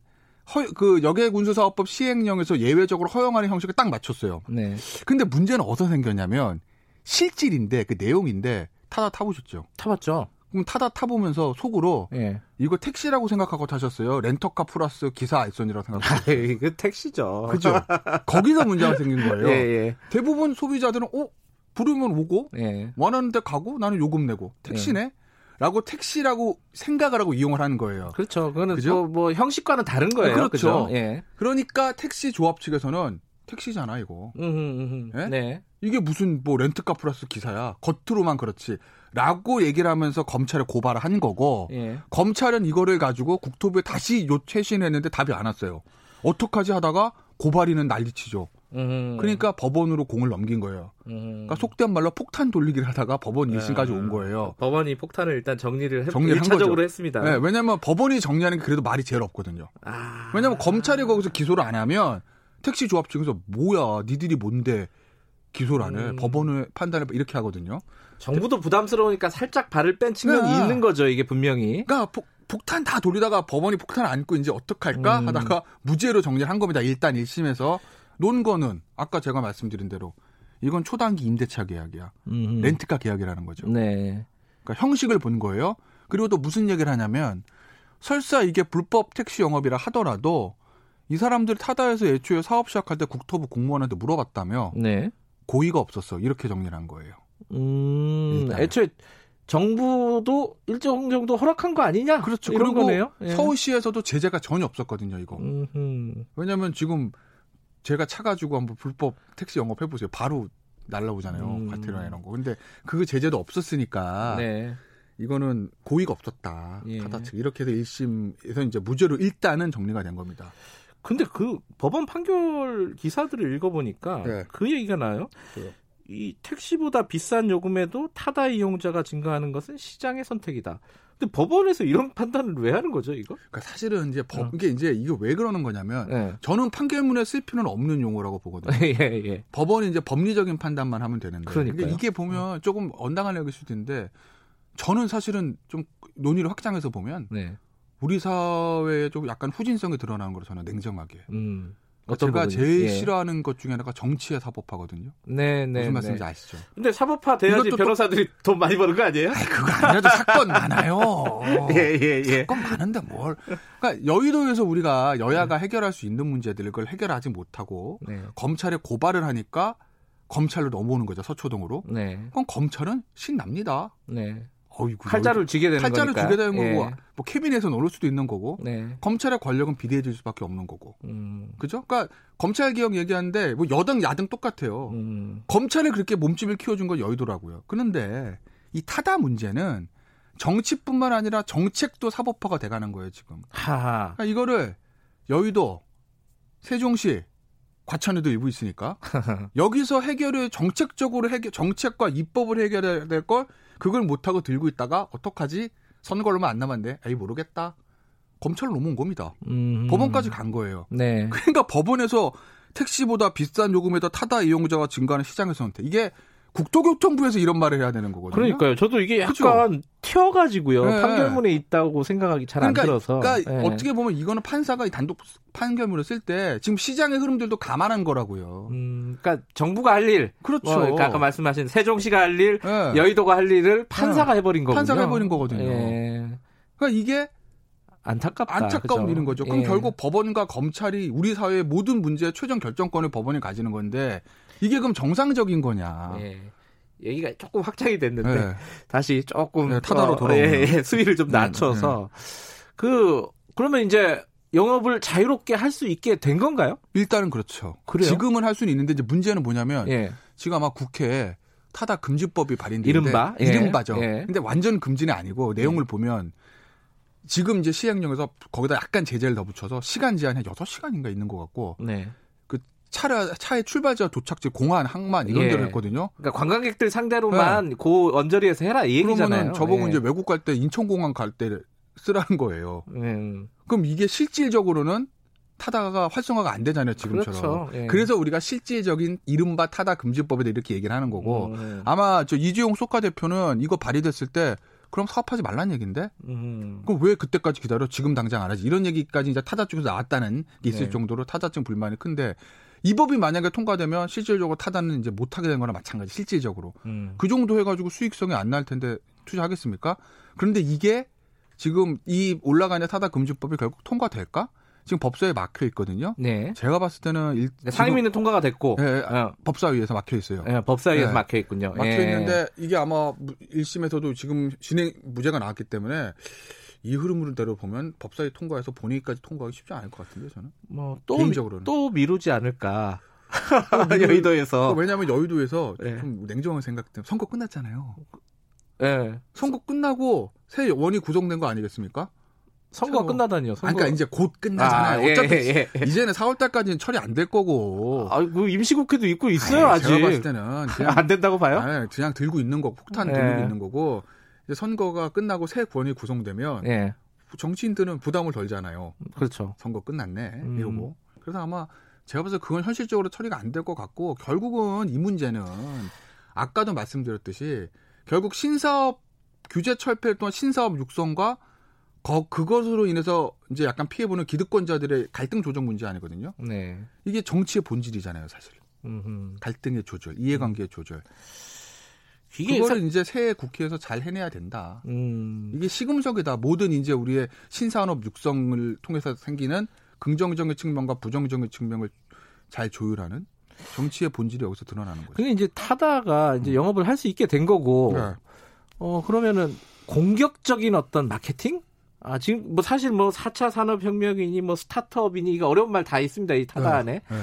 허, 그 여객운수사업법 시행령에서 예외적으로 허용하는 형식을 딱 맞췄어요. 네. 근데 문제는 어디서 생겼냐면 실질인데 그 내용인데 타다 타보셨죠? 타봤죠. 그럼 타다 타보면서 속으로 예. 이거 택시라고 생각하고 타셨어요. 렌터카 플러스 기사 알선이라고 생각하고. 이거 택시죠. 그죠? 거기서 문제가 생긴 거예요. 예, 예. 대부분 소비자들은 어 부르면 오고 예. 원하는 데 가고 나는 요금 내고 택시네. 라고 택시라고 생각을 하고 이용을 하는 거예요. 그렇죠. 그거는 그죠? 뭐, 뭐 형식과는 다른 거예요. 그렇죠. 그죠? 예. 그러니까 택시 조합 측에서는 택시잖아 이거. 예? 네. 이게 무슨 뭐 렌트카 플러스 기사야. 겉으로만 그렇지. 라고 얘기를 하면서 검찰에 고발을 한 거고 예. 검찰은 이거를 가지고 국토부에 다시 요 최신했는데 답이 안 왔어요. 어떡하지 하다가 고발이는 난리치죠. 음. 그러니까 법원으로 공을 넘긴 거예요. 음. 그러니까 속된 말로 폭탄 돌리기를 하다가 법원 1심까지 온 거예요. 법원이 폭탄을 일단 정리를 해, 정리를 한 거죠. 했습니다. 네, 왜냐하면 법원이 정리하는 게 그래도 말이 제일 없거든요. 아. 왜냐하면 검찰이 거기서 기소를 안 하면 택시 조합 측에서 뭐야, 니들이 뭔데 기소를 안 해? 음. 법원의 판단을 이렇게 하거든요. 정부도 부담스러우니까 살짝 발을 뺀 측면이 네. 있는 거죠, 이게 분명히. 그러니까 폭, 폭탄 다 돌리다가 법원이 폭탄 안고 이제 어떡할까 음. 하다가 무죄로 정리를 한 겁니다. 일단 1심에서 논 거는 아까 제가 말씀드린 대로 이건 초단기 임대차 계약이야. 음. 렌트카 계약이라는 거죠. 네. 그러니까 형식을 본 거예요. 그리고 또 무슨 얘기를 하냐면 설사 이게 불법 택시 영업이라 하더라도 이 사람들 타다에서 애초에 사업 시작할 때 국토부 공무원한테 물어봤다며 네. 고의가 없었어. 이렇게 정리를 한 거예요. 음, 일단. 애초에 정부도 일정 정도 허락한 거 아니냐? 그렇죠. 그리고 거네요. 예. 서울시에서도 제재가 전혀 없었거든요, 이거. 왜냐하면 지금 제가 차 가지고 한번 불법 택시 영업 해 보세요. 바로 날라오잖아요. 음. 과태료나 이런 거. 근데 그 제재도 없었으니까 네. 이거는 고의가 없었다. 예. 타다 측 이렇게 해서 1심에서 이제 무죄로 일단은 정리가 된 겁니다. 근데 그 법원 판결 기사들을 읽어보니까 네. 그 얘기가 나요. 네. 이 택시보다 비싼 요금에도 타다 이용자가 증가하는 것은 시장의 선택이다. 근데 법원에서 이런 판단을 왜 하는 거죠, 이거? 그러니까 사실은 이제 법, 어. 이게 이제 이게 왜 그러는 거냐면 네. 저는 판결문에 쓸 필요는 없는 용어라고 보거든요. 예, 예. 법원이 이제 법리적인 판단만 하면 되는데. 그러니까 이게 보면 조금 언당한 얘기일 수도 있는데 저는 사실은 좀 논의를 확장해서 보면 네. 우리 사회에 좀 약간 후진성이 드러나는 거로 저는 냉정하게. 음. 어떤 제가? 제일 예. 싫어하는 것 중에 하나가 정치의 사법화거든요. 네, 네. 무슨 말씀인지 네. 아시죠? 근데 사법화 돼야지 변호사들이 또... 돈 많이 버는 거 아니에요? 아니, 그거 아니라도 사건 많아요. 예, 예, 예. 사건 많은데 뭘. 그러니까 여의도에서 우리가 여야가 네. 해결할 수 있는 문제들을 그걸 해결하지 못하고 네. 검찰에 고발을 하니까 검찰로 넘어오는 거죠 서초동으로. 네. 그럼 검찰은 신납니다. 네. 어이구, 칼자를 쥐게 되는 칼자를 거니까. 쥐게 되는 거고 예. 뭐 캐비넷에서 넣을 수도 있는 거고 네. 검찰의 권력은 비대해질 수밖에 없는 거고 음. 그죠? 그러니까 검찰 개혁 얘기하는데 뭐 여당 야당 똑같아요. 음. 검찰에 그렇게 몸집을 키워준 건 여의도라고요. 그런데 이 타다 문제는 정치뿐만 아니라 정책도 사법화가 돼가는 거예요 지금. 하하. 그러니까 이거를 여의도, 세종시, 과천에도 일부 있으니까 여기서 해결을 정책적으로 해결 정책과 입법을 해결해야 될 걸 그걸 못 하고 들고 있다가 어떡하지 선거 얼마 안 남았는데 에이 모르겠다 검찰로 넘어온 겁니다. 음. 법원까지 간 거예요. 네. 그러니까 법원에서 택시보다 비싼 요금에다 타다 이용자가 증가하는 시장의 선택 이게 국토교통부에서 이런 말을 해야 되는 거거든요. 그러니까요. 저도 이게 약간 그쵸? 튀어가지고요. 네. 판결문에 있다고 생각하기 잘안 그러니까, 들어서. 그러니까 네. 어떻게 보면 이거는 판사가 단독 판결문을 쓸 때 지금 시장의 흐름들도 감안한 거라고요. 음, 그러니까 정부가 할 일, 그렇죠. 뭐, 그러니까 아까 말씀하신 세종시가 할 일, 네. 여의도가 할 일을 판사가 네. 해버린 거군요. 판사가 해버린 거거든요. 예. 그러니까 이게 안타깝다. 안타까운 일인 거죠. 그럼 예. 결국 법원과 검찰이 우리 사회의 모든 문제의 최종 결정권을 법원이 가지는 건데 이게 그럼 정상적인 거냐? 예. 얘기가 조금 확장이 됐는데 네. 다시 조금 네, 타다로 돌아 어, 예, 예, 수위를 좀 네, 낮춰서 네. 그 그러면 이제 영업을 자유롭게 할 수 있게 된 건가요? 일단은 그렇죠. 그래요? 지금은 할 수는 있는데 이제 문제는 뭐냐면 예. 지금 아마 국회에 타다 금지법이 발의됐는데 이른바 예. 이른바죠. 예. 근데 완전 금지는 아니고 내용을 보면 지금 이제 시행령에서 거기다 약간 제재를 더 붙여서 시간 제한이 한 6시간인가 있는 것 같고 네. 차라, 차의 출발지와 도착지, 공항, 항만 이런 예. 데를 했거든요. 그러니까 관광객들 상대로만 네. 고 언저리에서 해라 이 얘기잖아요. 그러면 저보고 예. 이제 외국 갈 때 인천공항 갈 때 쓰라는 거예요. 예. 그럼 이게 실질적으로는 타다가 활성화가 안 되잖아요, 지금처럼. 그렇죠. 예. 그래서 우리가 실질적인 이른바 타다 금지법에 대해 이렇게 얘기를 하는 거고 음, 예. 아마 저 이주용 소카 대표는 이거 발의됐을 때 그럼 사업하지 말란 얘기인데? 음. 그럼 왜 그때까지 기다려? 지금 당장 안 하지? 이런 얘기까지 이제 타다 쪽에서 나왔다는 게 있을 네. 정도로 타다 쪽 불만이 큰데 이 법이 만약에 통과되면 실질적으로 타다는 이제 못하게 된 거나 마찬가지 실질적으로 음. 그 정도 해가지고 수익성이 안 날 텐데 투자하겠습니까? 그런데 이게 지금 이 올라가는 타다 금지법이 결국 통과될까? 지금 법사위에 막혀 있거든요. 네. 제가 봤을 때는 일, 네, 상임위는 통과가 됐고 네, 어. 법사위에서 막혀 있어요. 네, 법사위에서 네. 막혀 있군요. 막혀 예. 있는데 이게 아마 1심에서도 지금 진행 무죄가 나왔기 때문에 이 흐름으로 보면 법사위 통과해서 본회의까지 통과하기 쉽지 않을 것 같은데 저는. 뭐또 또 미루지 않을까. 여의도에서. 왜냐하면 여의도에서 네. 좀 냉정한 생각 때문에 선거 끝났잖아요. 네. 선거 끝나고 새 원이 구성된 거 아니겠습니까? 선거 새로. 끝나다니요. 선거. 아, 그러니까 이제 곧 끝나잖아요. 아, 예, 어차피 예, 예. 이제는 4월 달까지는 처리 안 될 거고. 아, 그 임시국회도 있고 있어요 아직. 제가 봤을 때는 그냥, 안 된다고 봐요? 아니, 그냥 들고 있는 거, 폭탄 예. 들고 있는 거고. 선거가 끝나고 새 권이 구성되면 예. 정치인들은 부담을 덜잖아요. 그렇죠. 선거 끝났네 음. 이러고. 그래서 아마 제가 봐서 그건 현실적으로 처리가 안 될 것 같고 결국은 이 문제는 아까도 말씀드렸듯이 결국 신사업 규제 철폐 또한 신사업 육성과 거, 그것으로 인해서 이제 약간 피해보는 기득권자들의 갈등 조정 문제 아니거든요. 네. 이게 정치의 본질이잖아요, 사실. 음흠. 갈등의 조절, 이해관계의 조절. 이게 그거를 사... 이제 새 국회에서 잘 해내야 된다. 음. 이게 시금석이다. 모든 이제 우리의 신산업 육성을 통해서 생기는 긍정적인 측면과 부정적인 측면을 잘 조율하는 정치의 본질이 여기서 드러나는 거죠. 근데 이제 타다가 이제 음. 영업을 할 수 있게 된 거고, 네. 어 그러면은 공격적인 어떤 마케팅? 아 지금 뭐 사실 뭐 4차 산업혁명이니 뭐 스타트업이니 이거 어려운 말 다 있습니다 이 타다 네. 안에. 네.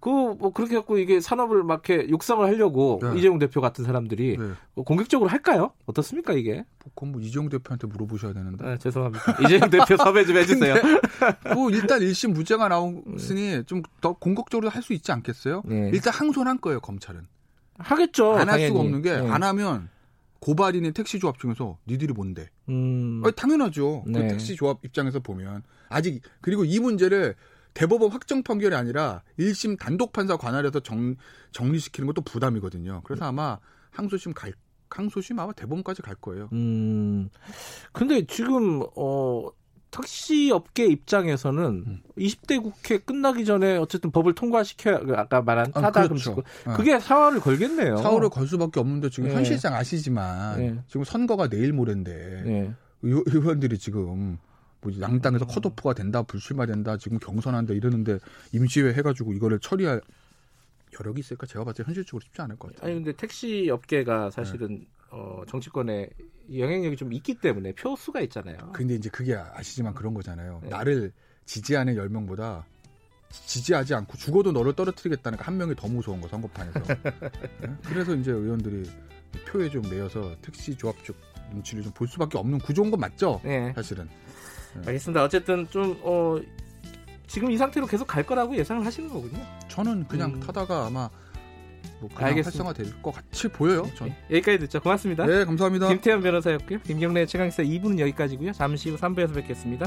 그 뭐 그렇게 갖고 이게 산업을 막 이렇게 육성을 하려고 네. 이재용 대표 같은 사람들이 네. 뭐 공격적으로 할까요? 어떻습니까 이게? 그건 뭐 이재용 대표한테 물어보셔야 되는데. 네, 죄송합니다. 이재용 대표 섭외 좀 해주세요. 뭐 일단 1심 무죄가 나왔으니 좀 더 공격적으로 할 수 있지 않겠어요? 네. 일단 항소한 거예요 검찰은. 하겠죠. 안 할 수가 없는 게안 네. 하면 고발인의 택시 조합 중에서 니들이 뭔데? 음. 아니, 당연하죠. 그 네. 그 택시 조합 입장에서 보면 아직 그리고 이 문제를 대법원 확정 판결이 아니라 1심 단독 판사 관할에서 정, 정리시키는 것도 부담이거든요. 그래서 아마 항소심 갈 항소심 아마 대법원까지 갈 거예요. 음. 근데 지금 어 택시 업계 입장에서는 음. 20대 국회 끝나기 전에 어쨌든 법을 통과시켜 그 아까 말한 타다 아, 그렇죠. 네. 그게 사활을 걸겠네요. 사활을 걸 수밖에 없는데 지금 네. 현 실장 아시지만 네. 지금 선거가 내일 모레인데 네. 의원들이 지금 뭐 양당에서 음. 컷오프가 된다, 불출마된다, 지금 경선한다 이러는데 임시회 해가지고 이거를 처리할 여력이 있을까? 제가 봤을 때 현실적으로 쉽지 않을 것 같아요. 아니 근데 택시 업계가 사실은 네. 어, 정치권에 영향력이 좀 있기 때문에 표수가 있잖아요. 근데 이제 그게 아시지만 그런 거잖아요. 네. 나를 지지하는 열 명보다 지지하지 않고 죽어도 너를 떨어뜨리겠다는 한 명이 더 무서운 거 선거판에서. 네? 그래서 이제 의원들이 표에 좀 내어서 택시 조합 쪽 눈치를 좀 볼 수밖에 없는 구조인 건 맞죠? 네. 사실은. 네. 알겠습니다. 어쨌든 좀 어, 지금 이 상태로 계속 갈 거라고 예상을 하시는 거군요. 저는 그냥 음. 타다가 아마 뭐 그냥 활성화 될 것 같이 보여요. 전. 네, 여기까지 듣죠. 고맙습니다. 네, 감사합니다. 김태현 변호사였고요. 김경래 최강시사 2부는 여기까지고요. 잠시 후 3부에서 뵙겠습니다.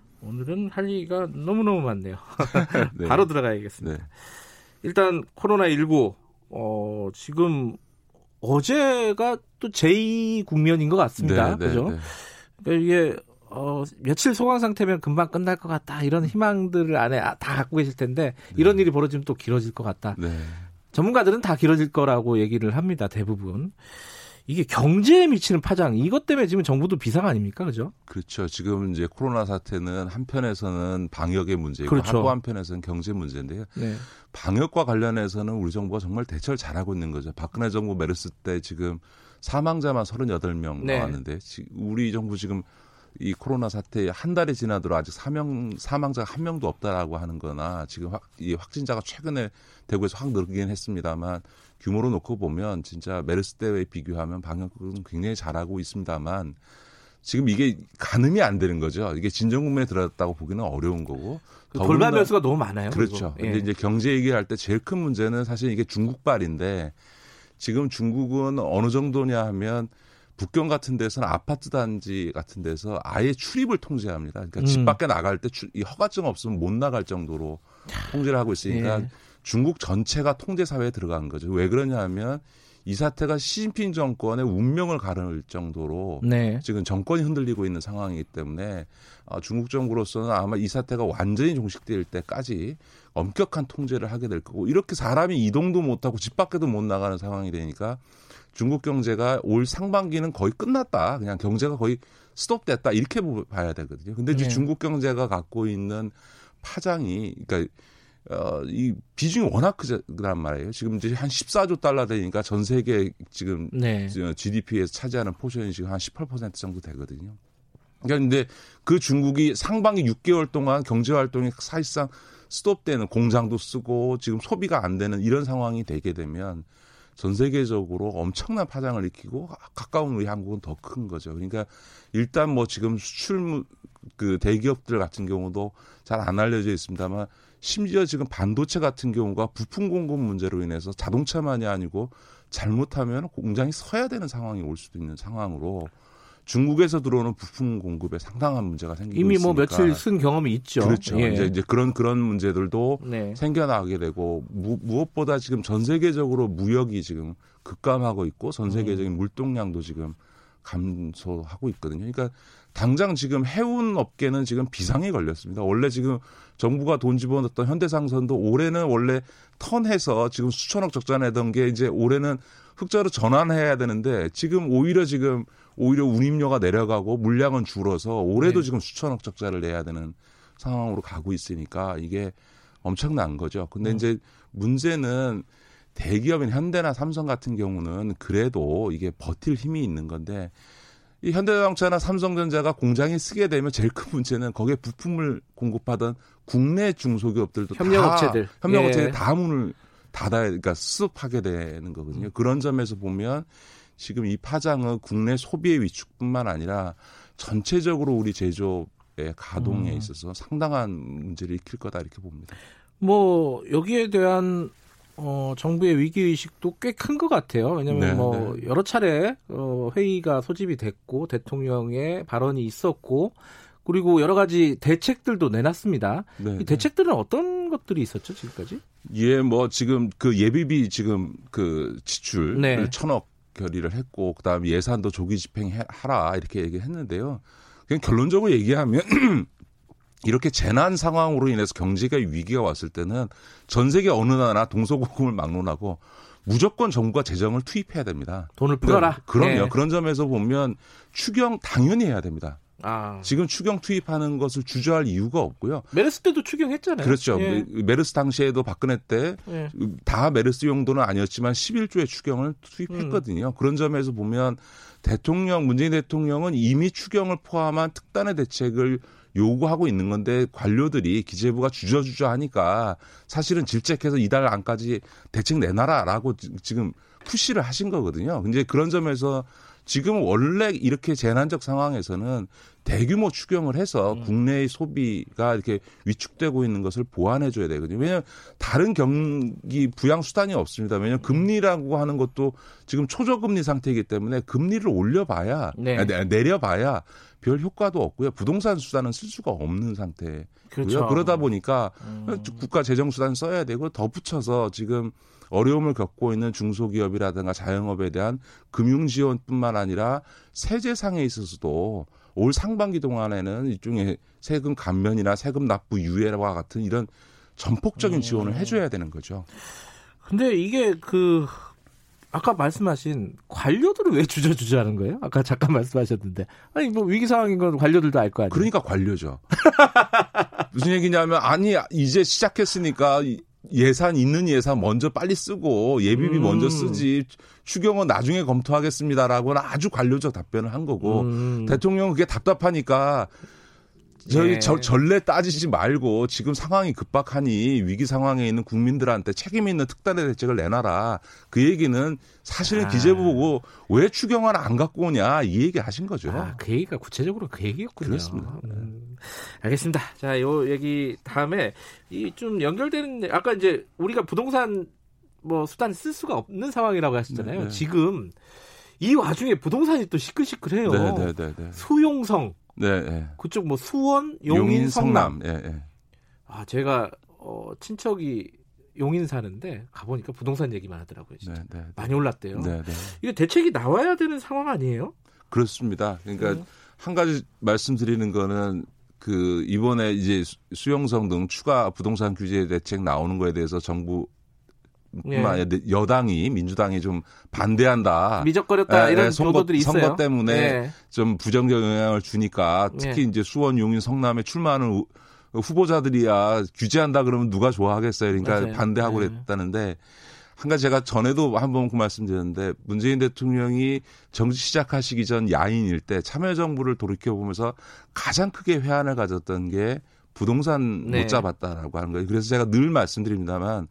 오늘은 할 얘기가 너무너무 많네요. 네. 바로 들어가야겠습니다. 네. 일단 코로나19 어, 지금 어제가 또 제2 국면인 것 같습니다. 네, 네 그죠? 네. 그러니까 이게 어, 며칠 소강 상태면 금방 끝날 것 같다. 이런 희망들을 안에 다 갖고 계실 텐데 이런 네. 일이 벌어지면 또 길어질 것 같다. 전문가들은 다 길어질 거라고 얘기를 합니다. 대부분. 이게 경제에 미치는 파장 이것 때문에 지금 정부도 비상 아닙니까, 그죠? 그렇죠. 지금 이제 코로나 사태는 한편에서는 방역의 문제이고 그렇죠. 또 한편에서는 경제 문제인데요. 네. 방역과 관련해서는 우리 정부가 정말 대처를 잘하고 있는 거죠. 박근혜 정부 메르스 때 지금 사망자만 38명 네. 나왔는데 우리 정부 지금 이 코로나 사태 한 달이 지나도록 아직 사명 사망자가 한 명도 없다라고 하는 거나 지금 확, 이 확진자가 최근에 대구에서 확 늘긴 했습니다만 규모로 놓고 보면 진짜 메르스 때에 비교하면 방역은 굉장히 잘하고 있습니다만 지금 이게 가늠이 안 되는 거죠. 이게 진정 국면에 들어갔다고 보기는 어려운 거고. 그 돌발 변수가 너무 많아요. 그렇죠. 예. 근데 이제 경제 얘기할 때 제일 큰 문제는 사실 이게 중국발인데 지금 중국은 어느 정도냐 하면 북경 같은 데서는 아파트 단지 같은 데서 아예 출입을 통제합니다. 그러니까 음. 집 밖에 나갈 때이 허가증 없으면 못 나갈 정도로 통제를 하고 있으니까 예. 중국 전체가 통제 사회에 들어간 거죠. 왜 그러냐면 이 사태가 시진핑 정권의 운명을 가를 정도로 네. 지금 정권이 흔들리고 있는 상황이기 때문에 어, 중국 정부로서는 아마 이 사태가 완전히 종식될 때까지 엄격한 통제를 하게 될 거고 이렇게 사람이 이동도 못하고 집 밖에도 못 나가는 상황이 되니까 중국 경제가 올 상반기는 거의 끝났다. 그냥 경제가 거의 스톱됐다. 이렇게 봐야 되거든요. 근데 네. 중국 경제가 갖고 있는 파장이 그러니까 어, 이 비중이 워낙 크단 말이에요. 지금 이제 한 14조 달러 되니까 전 세계 지금 네. GDP에서 차지하는 포션이 지금 한 18% 정도 되거든요. 그러니까 근데 그 중국이 상반기 6개월 동안 경제 활동이 사실상 스톱되는 공장도 서고 지금 소비가 안 되는 이런 상황이 되게 되면 전 세계적으로 엄청난 파장을 일으키고 가까운 우리 한국은 더 큰 거죠. 그러니까 일단 뭐 지금 수출 그 대기업들 같은 경우도 잘 안 알려져 있습니다만 심지어 지금 반도체 같은 경우가 부품 공급 문제로 인해서 자동차만이 아니고 잘못하면 공장이 서야 되는 상황이 올 수도 있는 상황으로 중국에서 들어오는 부품 공급에 상당한 문제가 생기고 이미 뭐 있으니까. 며칠 쓴 경험이 있죠. 그렇죠. 예. 이제, 이제 그런 그런 문제들도 네. 생겨나게 되고 무, 무엇보다 지금 전 세계적으로 무역이 지금 급감하고 있고 전 세계적인 음. 물동량도 지금 감소하고 있거든요. 그러니까 당장 지금 해운 업계는 지금 비상에 걸렸습니다. 원래 지금 정부가 돈 집어넣었던 현대상선도 올해는 원래 턴해서 지금 수천억 적자 내던 게 이제 올해는 흑자로 전환해야 되는데 지금 오히려 지금 오히려 운임료가 내려가고 물량은 줄어서 올해도 네. 지금 수천억 적자를 내야 되는 상황으로 가고 있으니까 이게 엄청난 거죠. 근데 음. 이제 문제는 대기업인 현대나 삼성 같은 경우는 그래도 이게 버틸 힘이 있는 건데 이 현대자동차나 삼성전자가 공장에 쓰게 되면 제일 큰 문제는 거기에 부품을 공급하던 국내 중소기업들도 협력업체들 협력업체들 예. 다 문을 닫아야 그러니까 수습하게 되는 거거든요. 음. 그런 점에서 보면 지금 이 파장은 국내 소비의 위축뿐만 아니라 전체적으로 우리 제조업의 가동에 음. 있어서 상당한 문제를 일으킬 거다 이렇게 봅니다. 뭐 여기에 대한 어, 정부의 위기 의식도 꽤 큰 것 같아요. 왜냐하면 네, 뭐 네. 여러 차례 어, 회의가 소집이 됐고 대통령의 발언이 있었고 그리고 여러 가지 대책들도 내놨습니다. 네, 이 네. 대책들은 어떤 것들이 있었죠 지금까지? 예, 뭐 지금 그 예비비 지금 그 지출 네. 천억 결의를 했고 그다음 에 예산도 조기 집행하라 이렇게 얘기했는데요. 그냥 결론적으로 얘기하면 이렇게 재난 상황으로 인해서 경제가 위기가 왔을 때는 전 세계 어느 나라 동서고금을 막론하고 무조건 정부가 재정을 투입해야 됩니다. 돈을 풀어라. 그럼요. 네. 그런 점에서 보면 추경 당연히 해야 됩니다. 아. 지금 추경 투입하는 것을 주저할 이유가 없고요. 메르스 때도 추경했잖아요. 그렇죠. 예. 메르스 당시에도 박근혜 때다 예. 메르스 용도는 아니었지만 11조의 추경을 투입했거든요. 음. 그런 점에서 보면 대통령 문재인 대통령은 이미 추경을 포함한 특단의 대책을 요구하고 있는 건데 관료들이 기재부가 주저주저 하니까 사실은 질책해서 이달 안까지 대책 내놔라라고 지금 푸시를 하신 거거든요. 근데 그런 점에서 지금 원래 이렇게 재난적 상황에서는 대규모 추경을 해서 음. 국내의 소비가 이렇게 위축되고 있는 것을 보완해 줘야 되거든요. 왜냐하면 다른 경기 부양 수단이 없습니다. 왜냐하면 금리라고 하는 것도 지금 초저금리 상태이기 때문에 금리를 올려봐야 네. 아, 내려봐야 별 효과도 없고요. 부동산 수단은 쓸 수가 없는 상태고요. 그렇죠. 그러다 보니까 음. 국가 재정 수단 써야 되고 덧붙여서 지금 어려움을 겪고 있는 중소기업이라든가 자영업에 대한 금융 지원뿐만 아니라 세제상에 있어서도 올 상반기 동안에는 일종의 세금 감면이나 세금 납부 유예와 같은 이런 전폭적인 지원을 음. 해줘야 되는 거죠. 근데 이게 그 아까 말씀하신 관료들은 왜 주저주저하는 거예요? 아까 잠깐 말씀하셨는데 아니 뭐 위기 상황인 건 관료들도 알 거 아니에요. 그러니까 관료죠. 무슨 얘기냐면 아니 이제 시작했으니까 예산 있는 예산 먼저 빨리 쓰고 예비비 음. 먼저 쓰지 추경은 나중에 검토하겠습니다라고는 아주 관료적 답변을 한 거고 음. 대통령은 그게 답답하니까 저희 네. 저, 전례 따지지 말고 지금 상황이 급박하니 위기 상황에 있는 국민들한테 책임 있는 특단의 대책을 내놔라. 그 얘기는 사실은 아. 기재부 보고 왜 추경안 안 갖고 오냐 이 얘기 하신 거죠. 아, 그 얘기가 구체적으로 그 얘기였군요. 그렇습니다. 음. 알겠습니다. 자, 요 얘기 다음에 이 좀 연결되는 아까 이제 우리가 부동산 뭐 수단 쓸 수가 없는 상황이라고 하셨잖아요. 네, 네. 지금 이 와중에 부동산이 또 시끌시끌해요. 네, 네, 네, 네. 수용성 네, 네. 그쪽 뭐 수원, 용인, 용인 성남. 예, 예. 아, 제가 어 친척이 용인 사는데 가보니까 부동산 얘기만 하더라고요. 진짜. 네, 네, 네. 많이 올랐대요. 네, 네. 이게 대책이 나와야 되는 상황 아니에요? 그렇습니다. 그러니까 음. 한 가지 말씀드리는 거는 그 이번에 이제 수용성 등 추가 부동산 규제 대책 나오는 거에 대해서 정부 예. 여당이 민주당이 좀 반대한다. 미적거렸다 예, 이런 예, 선거, 보도들이 있어요. 선거 때문에 예. 좀 부정적 영향을 주니까 특히 예. 이제 수원, 용인, 성남에 출마하는 후보자들이야 규제한다 그러면 누가 좋아하겠어요. 그러니까 맞아요. 반대하고 예. 그랬다는데 한 가지 제가 전에도 한 번 그 말씀드렸는데 문재인 대통령이 정치 시작하시기 전 야인일 때 참여정부를 돌이켜보면서 가장 크게 회한을 가졌던 게 부동산 네. 못 잡았다라고 하는 거예요. 그래서 제가 늘 말씀드립니다만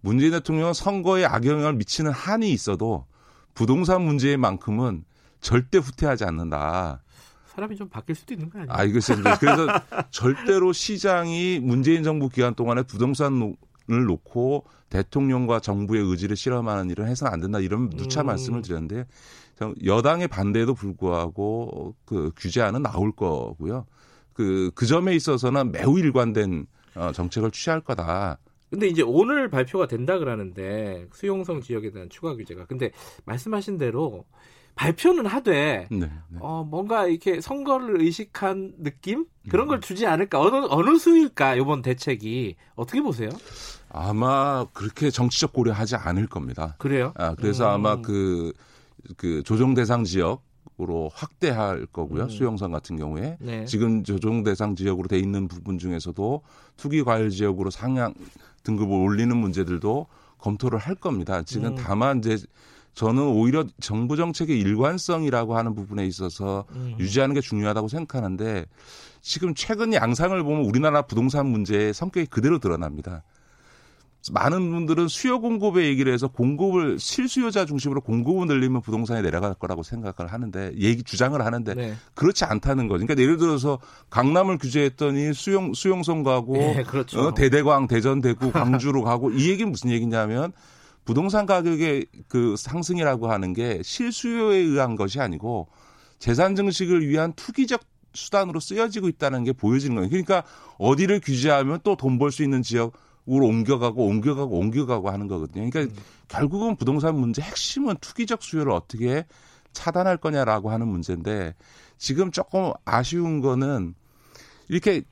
문재인 대통령은 선거에 악영향을 미치는 한이 있어도 부동산 문제만큼은 절대 후퇴하지 않는다. 사람이 좀 바뀔 수도 있는 거 아니에요? 아, 이거 그래서 절대로 시장이 문재인 정부 기간 동안에 부동산을 놓고 대통령과 정부의 의지를 실험하는 일은 해서는 안 된다 이런 누차 음. 말씀을 드렸는데 여당의 반대에도 불구하고 그 규제안은 나올 거고요. 그, 그 점에 있어서는 매우 일관된 어, 정책을 취할 거다. 근데 이제 오늘 발표가 된다 그러는데 수용성 지역에 대한 추가 규제가 근데 말씀하신 대로 발표는 하되 네, 네. 어 뭔가 이렇게 선거를 의식한 느낌 그런 걸 음. 주지 않을까 어느 어느 수일까 이번 대책이 어떻게 보세요? 아마 그렇게 정치적 고려하지 않을 겁니다. 그래요? 아 그래서 음. 아마 그그 그 조정 대상 지역 으로 확대할 거고요. 음. 수용성 같은 경우에 네. 지금 조정 대상 지역으로 돼 있는 부분 중에서도 투기 과열 지역으로 상향 등급을 올리는 문제들도 검토를 할 겁니다. 지금 음. 다만 이제 저는 오히려 정부 정책의 일관성이라고 하는 부분에 있어서 음. 유지하는 게 중요하다고 생각하는데 지금 최근 양상을 보면 우리나라 부동산 문제의 성격이 그대로 드러납니다. 많은 분들은 수요 공급의 얘기를 해서 공급을 실수요자 중심으로 공급을 늘리면 부동산이 내려갈 거라고 생각을 하는데 얘기 주장을 하는데 네. 그렇지 않다는 거죠. 그러니까 예를 들어서 강남을 규제했더니 수용 수용성 가고 네, 그렇죠. 어, 대대광 대전 대구 광주로 가고 이 얘기는 무슨 얘기냐면 부동산 가격의 그 상승이라고 하는 게 실수요에 의한 것이 아니고 재산 증식을 위한 투기적 수단으로 쓰여지고 있다는 게 보여지는 거예요. 그러니까 어디를 규제하면 또 돈 벌 수 있는 지역 으로 옮겨가고 옮겨가고 옮겨가고 하는 거거든요. 그러니까 음. 결국은 부동산 문제 핵심은 투기적 수요를 어떻게 차단할 거냐라고 하는 문제인데 지금 조금 아쉬운 거는 이렇게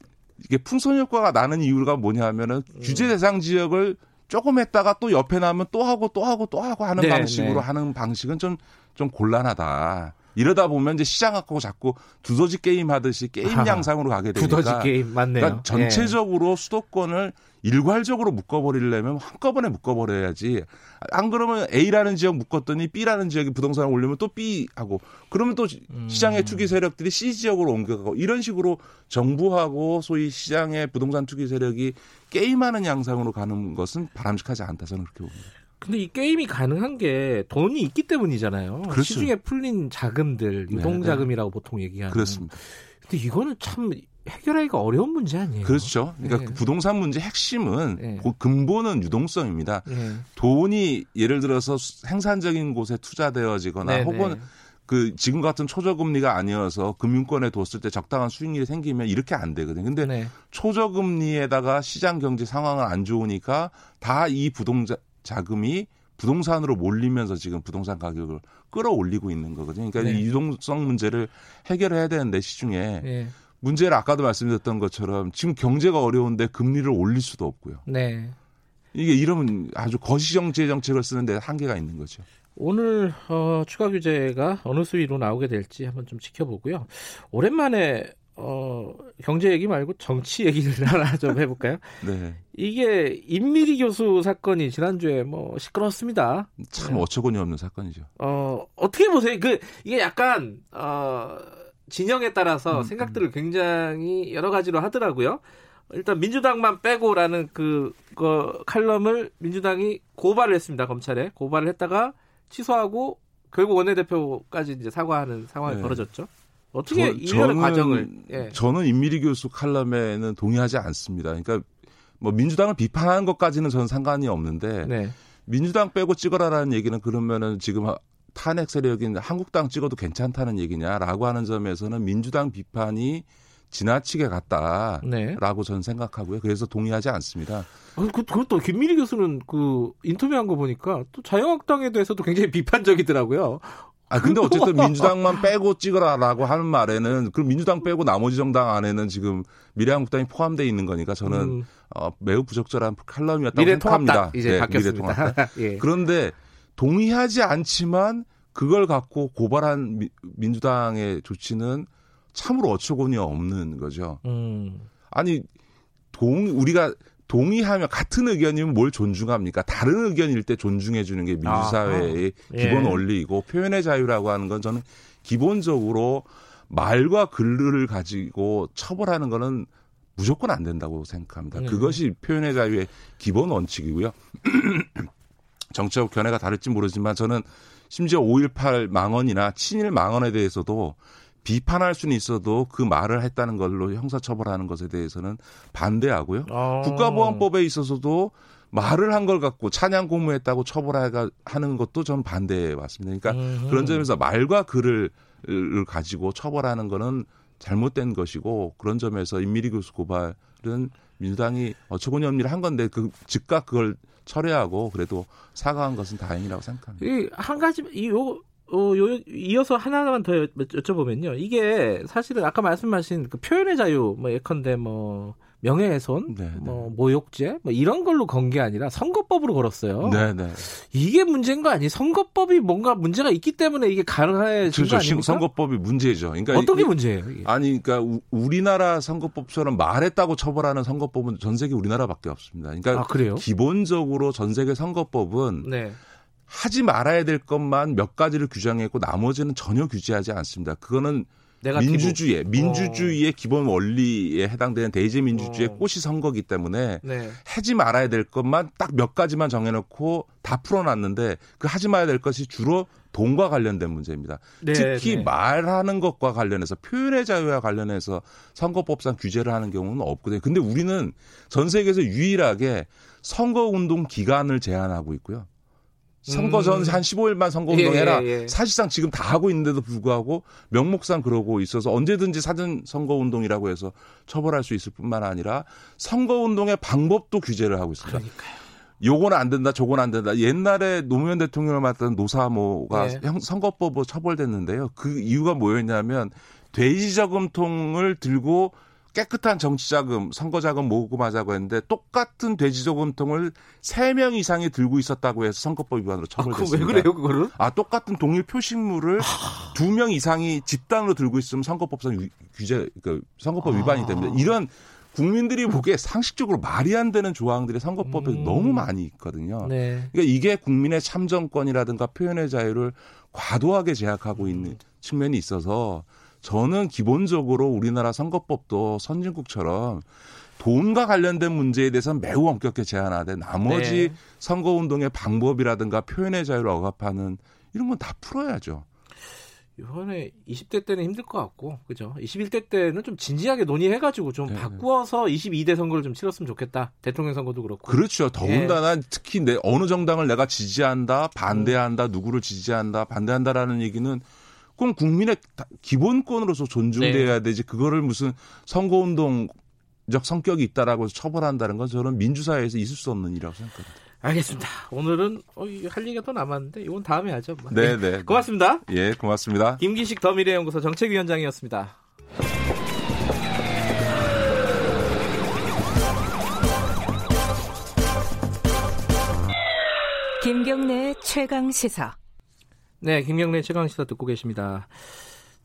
이게 풍선 효과가 나는 이유가 뭐냐면은 음. 규제 대상 지역을 조금 했다가 또 옆에 나면 또 하고 또 하고 또 하고 하는 네, 방식으로 네. 하는 방식은 좀 좀 곤란하다. 이러다 보면 이제 시장 갖고 자꾸 두더지 게임 하듯이 게임 양상으로 가게 되니까 두더지 게임 맞네요. 그러니까 전체적으로 예. 수도권을 일괄적으로 묶어버리려면 한꺼번에 묶어버려야지. 안 그러면 A라는 지역 묶었더니 B라는 지역에 부동산을 올리면 또 B 하고 그러면 또 음. 시장의 투기 세력들이 C 지역으로 옮겨가고 이런 식으로 정부하고 소위 시장의 부동산 투기 세력이 게임하는 양상으로 가는 것은 바람직하지 않다 저는 그렇게 봅니다. 근데 이 게임이 가능한 게 돈이 있기 때문이잖아요. 그렇죠. 시중에 풀린 자금들, 유동 자금이라고 네, 네. 보통 얘기하는. 그렇습니다. 근데 이거는 참 해결하기가 어려운 문제 아니에요? 그렇죠. 그러니까 네. 그 부동산 문제 핵심은 네. 그 근본은 유동성입니다. 네. 돈이 예를 들어서 생산적인 곳에 투자되어지거나 네, 혹은 네. 그 지금 같은 초저금리가 아니어서 금융권에 뒀을 때 적당한 수익률이 생기면 이렇게 안 되거든요. 근데 네. 초저금리에다가 시장 경제 상황은 안 좋으니까 다 이 부동자 자금이 부동산으로 몰리면서 지금 부동산 가격을 끌어올리고 있는 거거든요. 그러니까 네. 이 유동성 문제를 해결해야 되는데 시중에 네. 문제를 아까도 말씀드렸던 것처럼 지금 경제가 어려운데 금리를 올릴 수도 없고요. 네. 이게 이러면 아주 거시정 제 정책을 쓰는데 한계가 있는 거죠. 오늘 어, 추가 규제가 어느 수위로 나오게 될지 한번 좀 지켜보고요. 오랜만에 어, 경제 얘기 말고 정치 얘기를 하나 좀 해볼까요? 네. 이게 임미리 교수 사건이 지난주에 뭐 시끄러웠습니다. 참 네. 어처구니 없는 사건이죠. 어, 어떻게 보세요? 그, 이게 약간, 어, 진영에 따라서 음, 생각들을 음. 굉장히 여러 가지로 하더라고요. 일단 민주당만 빼고라는 그, 그 칼럼을 민주당이 고발을 했습니다. 검찰에 고발을 했다가 취소하고 결국 원내대표까지 이제 사과하는 상황이 네. 벌어졌죠. 어떻게 저, 이런 과정을? 예. 저는 임미리 교수 칼럼에는 동의하지 않습니다. 그러니까 뭐 민주당을 비판하는 것까지는 저는 상관이 없는데 네. 민주당 빼고 찍어라라는 얘기는 그러면은 지금 탄핵 세력인 한국당 찍어도 괜찮다는 얘기냐라고 하는 점에서는 민주당 비판이 지나치게 갔다라고 네. 저는 생각하고요. 그래서 동의하지 않습니다. 아, 그, 그것도 김민희 교수는 그 인터뷰한 거 보니까 또 자유한국당에 대해서도 굉장히 비판적이더라고요. 아 근데 어쨌든 민주당만 빼고 찍으라라고 하는 말에는 그 민주당 빼고 나머지 정당 안에는 지금 미래한국당이 포함되어 있는 거니까 저는 음. 어, 매우 부적절한 칼럼이었다고 생각합니다. 이제 네, 바뀌었습니다. 예. 그런데 동의하지 않지만 그걸 갖고 고발한 미, 민주당의 조치는 참으로 어처구니 없는 거죠. 음. 아니 동 우리가 동의하면 같은 의견이면 뭘 존중합니까? 다른 의견일 때 존중해 주는 게 민주사회의 아, 기본 예. 원리이고 표현의 자유라고 하는 건 저는 기본적으로 말과 글을 가지고 처벌하는 거는 무조건 안 된다고 생각합니다. 네. 그것이 표현의 자유의 기본 원칙이고요. 정치적 견해가 다를지 모르지만 저는 심지어 5.18 망언이나 친일 망언에 대해서도 비판할 수는 있어도 그 말을 했다는 걸로 형사처벌하는 것에 대해서는 반대하고요. 아. 국가보안법에 있어서도 말을 한 걸 갖고 찬양 공무했다고 처벌하는 것도 전 반대해 왔습니다. 그러니까 음흠. 그런 점에서 말과 글을 가지고 처벌하는 거는 잘못된 것이고 그런 점에서 임미리 교수 고발은 민주당이 어처구니 없는 일을 한 건데 그 즉각 그걸 철회하고 그래도 사과한 것은 다행이라고 생각합니다. 이 한 가지 이요 어, 요, 이어서 하나만 더 여쭤보면요. 이게 사실은 아까 말씀하신 그 표현의 자유, 뭐 예컨대 뭐 명예훼손, 네, 네. 뭐 모욕죄, 뭐 이런 걸로 건 게 아니라 선거법으로 걸었어요. 네, 네. 이게 문제인 거 아니? 선거법이 뭔가 문제가 있기 때문에 이게 가능해진 그렇죠. 거 아닙니까? 선거법이 문제죠. 그러니까 어떤 게 문제예요? 이게? 아니, 그러니까 우리나라 선거법처럼 말했다고 처벌하는 선거법은 전 세계 우리나라밖에 없습니다. 그러니까 아, 그래요? 기본적으로 전 세계 선거법은 네. 하지 말아야 될 것만 몇 가지를 규정했고 나머지는 전혀 규제하지 않습니다. 그거는 민주주의, 민주주의의 어. 기본 원리에 해당되는 대제 민주주의의 어. 꽃이 선거기 때문에 네. 하지 말아야 될 것만 딱 몇 가지만 정해놓고 다 풀어놨는데 그 하지 말아야 될 것이 주로 돈과 관련된 문제입니다. 네, 특히 네. 말하는 것과 관련해서 표현의 자유와 관련해서 선거법상 규제를 하는 경우는 없거든요. 근데 우리는 전 세계에서 유일하게 선거운동 기간을 제한하고 있고요. 선거 전한 15일만 선거 운동해라. 예, 예, 예. 사실상 지금 다 하고 있는데도 불구하고 명목상 그러고 있어서 언제든지 사전 선거 운동이라고 해서 처벌할 수 있을 뿐만 아니라 선거 운동의 방법도 규제를 하고 있습니다. 그러니까요. 요건 안 된다, 저건 안 된다. 옛날에 노무현 대통령을 맡던 노사모가 네. 선거법으로 처벌됐는데요. 그 이유가 뭐였냐면 돼지 저금통을 들고 깨끗한 정치자금, 선거자금 모금하자고 했는데 똑같은 돼지저금통을 3명 이상이 들고 있었다고 해서 선거법 위반으로 처벌됐습니다. 아, 왜 그래요, 그거를? 아, 똑같은 동일 표식물을 아... 2명 이상이 집단으로 들고 있으면 선거법상 규제, 그 선거법 위반이 됩니다. 이런 국민들이 보기에 상식적으로 말이 안 되는 조항들이 선거법에 음... 너무 많이 있거든요. 네. 그러니까 이게 국민의 참정권이라든가 표현의 자유를 과도하게 제약하고 있는 측면이 있어서 저는 기본적으로 우리나라 선거법도 선진국처럼 돈과 관련된 문제에 대해서는 매우 엄격하게 제한하되 나머지 네. 선거운동의 방법이라든가 표현의 자유를 억압하는 이런 건 다 풀어야죠. 이번에 20대 때는 힘들 것 같고, 그죠? 21대 때는 좀 진지하게 논의해가지고 좀 네. 바꾸어서 22대 선거를 좀 치렀으면 좋겠다. 대통령 선거도 그렇고. 그렇죠. 더군다나 네. 특히 내 어느 정당을 내가 지지한다, 반대한다, 누구를 지지한다, 반대한다라는 얘기는 그건 국민의 기본권으로서 존중돼야 네. 되지 그거를 무슨 선거운동적 성격이 있다라고 해서 처벌한다는 건 저는 민주사회에서 있을 수 없는 일이라고 생각합니다. 알겠습니다. 오늘은 어, 할 얘기가 또 남았는데 이건 다음에 하죠. 뭐. 네, 네. 고맙습니다. 예, 고맙습니다. 김기식 더 미래연구소 정책위원장이었습니다. 김경래 최강 시사. 네, 김경래 최강시사 듣고 계십니다.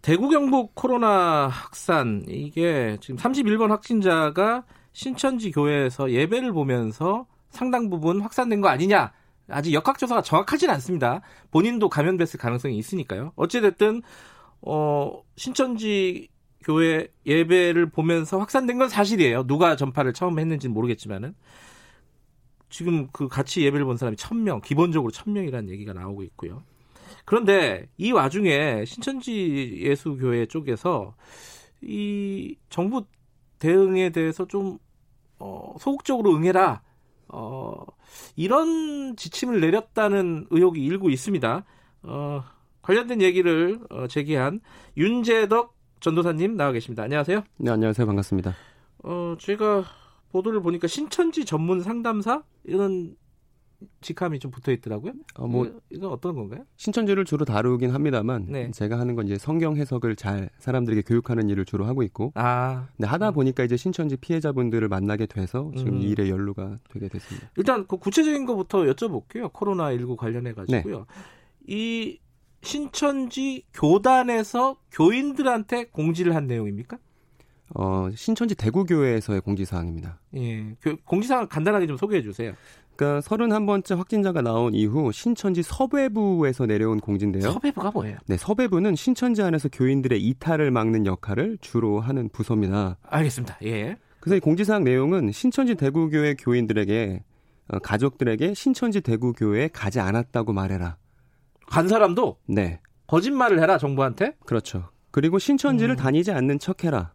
대구 경북 코로나 확산 이게 지금 31번 확진자가 신천지 교회에서 예배를 보면서 상당 부분 확산된 거 아니냐? 아직 역학조사가 정확하진 않습니다. 본인도 감염됐을 가능성이 있으니까요. 어찌됐든 어 신천지 교회 예배를 보면서 확산된 건 사실이에요. 누가 전파를 처음 했는지는 모르겠지만은 지금 그 같이 예배를 본 사람이 1000명, 기본적으로 1000명이라는 얘기가 나오고 있고요. 그런데 이 와중에 신천지 예수교회 쪽에서 이 정부 대응에 대해서 좀 어, 소극적으로 응해라. 어, 이런 지침을 내렸다는 의혹이 일고 있습니다. 어, 관련된 얘기를 어, 제기한 윤재덕 전도사님 나와 계십니다. 안녕하세요. 네, 안녕하세요. 반갑습니다. 어, 제가 보도를 보니까 신천지 전문 상담사 이런 직함이 좀 붙어 있더라고요. 어, 뭐 이건 어떤 건가요? 신천지를 주로 다루긴 합니다만 네. 제가 하는 건 이제 성경 해석을 잘 사람들에게 교육하는 일을 주로 하고 있고. 아. 근데 하다 음. 보니까 이제 신천지 피해자분들을 만나게 돼서 지금 음. 이 일에 연루가 되게 됐습니다. 일단 그 구체적인 것부터 여쭤볼게요. 코로나 19 관련해 가지고요. 네. 이 신천지 교단에서 교인들한테 공지를 한 내용입니까? 어, 신천지 대구교회에서의 공지사항입니다. 예. 공지사항 간단하게 좀 소개해 주세요. 그러니까 31번째 확진자가 나온 이후 신천지 서배부에서 내려온 공지인데요. 서배부가 뭐예요? 네, 서배부는 신천지 안에서 교인들의 이탈을 막는 역할을 주로 하는 부서입니다. 알겠습니다. 예. 그래서 이 공지사항 내용은 신천지 대구교회 교인들에게 어, 가족들에게 신천지 대구교회에 가지 않았다고 말해라. 간 사람도? 네. 거짓말을 해라 정부한테? 그렇죠. 그리고 신천지를 음. 다니지 않는 척해라.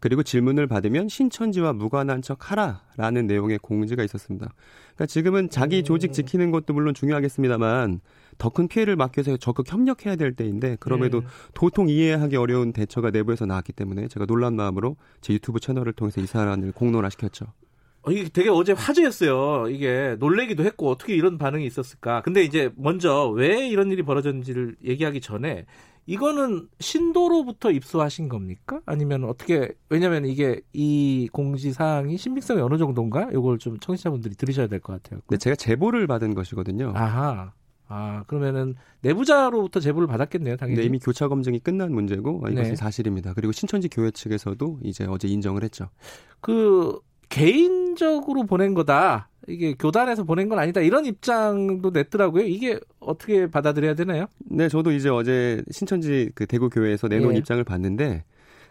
그리고 질문을 받으면 신천지와 무관한 척 하라라는 내용의 공지가 있었습니다. 그러니까 지금은 자기 조직 지키는 것도 물론 중요하겠습니다만 더 큰 피해를 막기 위해서 적극 협력해야 될 때인데 그럼에도 네. 도통 이해하기 어려운 대처가 내부에서 나왔기 때문에 제가 놀란 마음으로 제 유튜브 채널을 통해서 이 사안을 공론화시켰죠. 어, 이게 되게 어제 화제였어요. 이게 놀래기도 했고 어떻게 이런 반응이 있었을까. 근데 이제 먼저 왜 이런 일이 벌어졌는지를 얘기하기 전에 이거는 신도로부터 입수하신 겁니까? 아니면 어떻게 왜냐면 이게 이 공지 사항이 신빙성이 어느 정도인가? 이걸 좀 청취자분들이 들으셔야 될 것 같아요. 네, 제가 제보를 받은 것이거든요. 아하. 아, 그러면은 내부자로부터 제보를 받았겠네요, 당연히. 네, 이미 교차 검증이 끝난 문제고 이것은 네. 사실입니다. 그리고 신천지 교회 측에서도 이제 어제 인정을 했죠. 그 개인적으로 보낸 거다. 이게 교단에서 보낸 건 아니다. 이런 입장도 냈더라고요. 이게 어떻게 받아들여야 되나요? 네, 저도 이제 어제 신천지 그 대구 교회에서 내놓은 예. 입장을 봤는데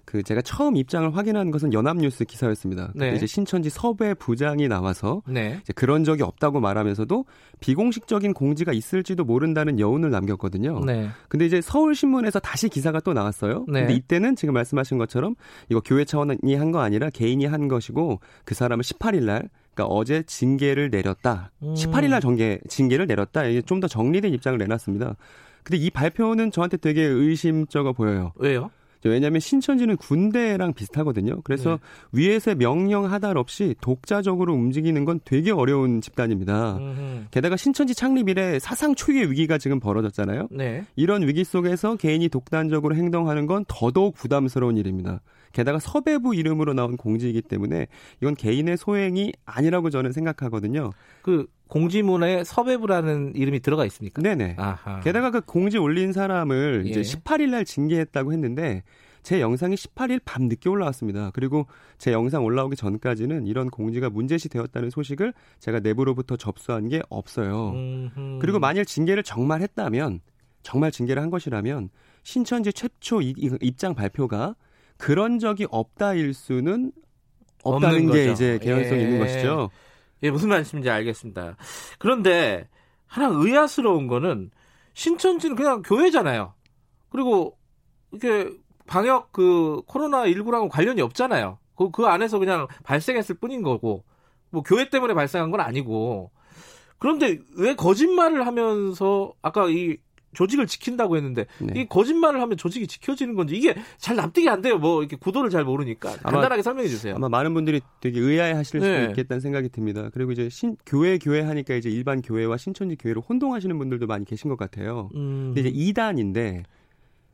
그 제가 처음 입장을 확인한 것은 연합뉴스 기사였습니다. 네. 이제 신천지 섭외 부장이 나와서 네. 이제 그런 적이 없다고 말하면서도 비공식적인 공지가 있을지도 모른다는 여운을 남겼거든요. 네. 근데 이제 서울 신문에서 다시 기사가 또 나왔어요. 네. 근데 이때는 지금 말씀하신 것처럼 이거 교회 차원이 한 거 아니라 개인이 한 것이고 그 사람은 18일 날 그러니까 어제 징계를 내렸다. 음. 18일 날 정계 징계를 내렸다. 이게 좀 더 정리된 입장을 내놨습니다. 근데 이 발표는 저한테 되게 의심쩍어 보여요. 왜요? 왜냐하면 신천지는 군대랑 비슷하거든요. 그래서 네. 위에서 명령 하달 없이 독자적으로 움직이는 건 되게 어려운 집단입니다. 음흠. 게다가 신천지 창립 이래 사상 초유의 위기가 지금 벌어졌잖아요. 네. 이런 위기 속에서 개인이 독단적으로 행동하는 건 더더욱 부담스러운 일입니다. 게다가 서배부 이름으로 나온 공지이기 때문에 이건 개인의 소행이 아니라고 저는 생각하거든요. 그 공지문에 서배부라는 이름이 들어가 있습니까? 네네. 아하. 게다가 그 공지 올린 사람을 예. 이제 18일 날 징계했다고 했는데 제 영상이 18일 밤 늦게 올라왔습니다. 그리고 제 영상 올라오기 전까지는 이런 공지가 문제시 되었다는 소식을 제가 내부로부터 접수한 게 없어요. 음흠. 그리고 만일 징계를 정말 했다면 정말 징계를 한 것이라면 신천지 최초 입장 발표가 그런 적이 없다일 수는 없다는 게 거죠. 이제 개연성이 예. 있는 것이죠. 예, 무슨 말씀인지 알겠습니다. 그런데 하나 의아스러운 거는 신천지는 그냥 교회잖아요. 그리고 이게 방역 그 코로나 19랑은 관련이 없잖아요. 그, 그 안에서 그냥 발생했을 뿐인 거고, 뭐 교회 때문에 발생한 건 아니고. 그런데 왜 거짓말을 하면서 아까 이 조직을 지킨다고 했는데 네. 이 거짓말을 하면 조직이 지켜지는 건지 이게 잘 납득이 안 돼요. 뭐 이렇게 구도를 잘 모르니까 간단하게 설명해 주세요. 아마 많은 분들이 되게 의아해하실 네. 수도 있겠다는 생각이 듭니다. 그리고 이제 신 교회 교회 하니까 이제 일반 교회와 신천지 교회를 혼동하시는 분들도 많이 계신 것 같아요. 음. 근데 이제 2단인데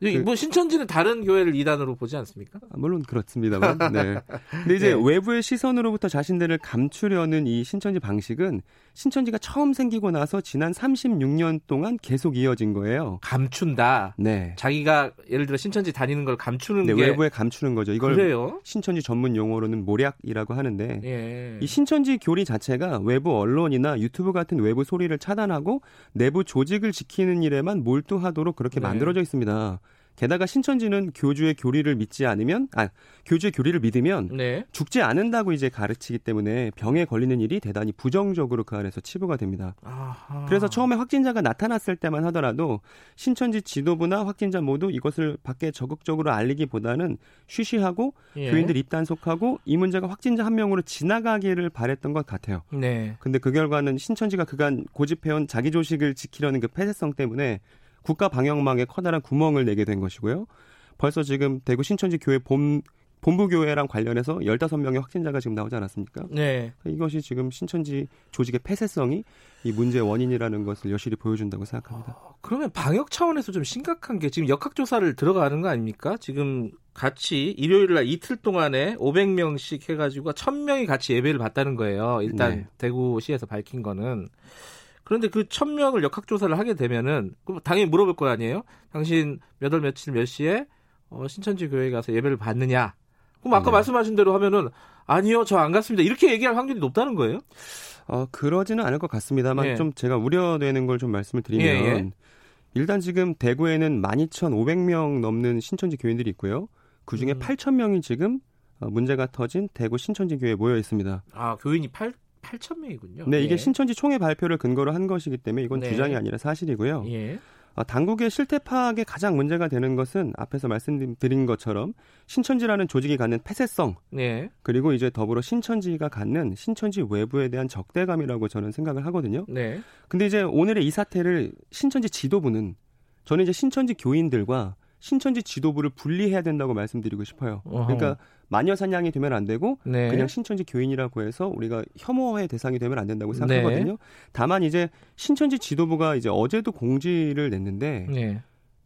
그, 뭐 신천지는 다른 교회를 이단으로 보지 않습니까? 아, 물론 그렇습니다만. 네. 근데 이제 네. 외부의 시선으로부터 자신들을 감추려는 이 신천지 방식은 신천지가 처음 생기고 나서 지난 36년 동안 계속 이어진 거예요. 감춘다. 네. 자기가 예를 들어 신천지 다니는 걸 감추는 네, 게 외부에 감추는 거죠. 이걸 그래요? 신천지 전문 용어로는 모략이라고 하는데 예. 이 신천지 교리 자체가 외부 언론이나 유튜브 같은 외부 소리를 차단하고 내부 조직을 지키는 일에만 몰두하도록 그렇게 네. 만들어져 있습니다. 게다가 신천지는 교주의 교리를 믿지 않으면 아 교주의 교리를 믿으면 네. 죽지 않는다고 이제 가르치기 때문에 병에 걸리는 일이 대단히 부정적으로 그 안에서 치부가 됩니다. 아하. 그래서 처음에 확진자가 나타났을 때만 하더라도 신천지 지도부나 확진자 모두 이것을 밖에 적극적으로 알리기보다는 쉬쉬하고 예. 교인들 입단속하고 이 문제가 확진자 한 명으로 지나가기를 바랬던 것 같아요. 네. 근데 그 결과는 신천지가 그간 고집해온 자기 조식을 지키려는 그 폐쇄성 때문에 국가 방역망에 커다란 구멍을 내게 된 것이고요. 벌써 지금 대구 신천지 교회 본 본부교회랑 관련해서 15명의 확진자가 지금 나오지 않았습니까? 네. 이것이 지금 신천지 조직의 폐쇄성이 이 문제의 원인이라는 것을 여실히 보여준다고 생각합니다. 어, 그러면 방역 차원에서 좀 심각한 게 지금 역학조사를 들어가는 거 아닙니까? 지금 같이 일요일 날 이틀 동안에 500명씩 해가지고 1000명이 같이 예배를 받다는 거예요. 일단 네. 대구시에서 밝힌 거는. 그런데 그 1000명을 역학조사를 하게 되면은 당연히 물어볼 거 아니에요? 당신 몇 월 며칠 몇 시에 어, 신천지 교회에 가서 예배를 받느냐? 그럼 아까 네. 말씀하신 대로 하면은 아니요, 저 안 갔습니다. 이렇게 얘기할 확률이 높다는 거예요? 어, 그러지는 않을 것 같습니다만 예. 좀 제가 우려되는 걸 좀 말씀을 드리면 예, 예. 일단 지금 대구에는 12,500명 넘는 신천지 교인들이 있고요. 그 중에 음. 8,000명이 지금 어, 문제가 터진 대구 신천지 교회에 모여 있습니다. 아, 교인이 8 8,000명이군요. 네, 이게 예. 신천지 총회 발표를 근거로 한 것이기 때문에 이건 네. 주장이 아니라 사실이고요. 예. 어, 당국의 실태 파악에 가장 문제가 되는 것은 앞에서 말씀드린 것처럼 신천지라는 조직이 갖는 폐쇄성 네. 그리고 이제 더불어 신천지가 갖는 신천지 외부에 대한 적대감이라고 저는 생각을 하거든요. 네. 근데 이제 오늘의 이 사태를 신천지 지도부는 저는 이제 신천지 교인들과 신천지 지도부를 분리해야 된다고 말씀드리고 싶어요. 그러니까 마녀 사냥이 되면 안 되고 네. 그냥 신천지 교인이라고 해서 우리가 혐오의 대상이 되면 안 된다고 생각하거든요. 네. 다만 이제 신천지 지도부가 이제 어제도 공지를 냈는데 네.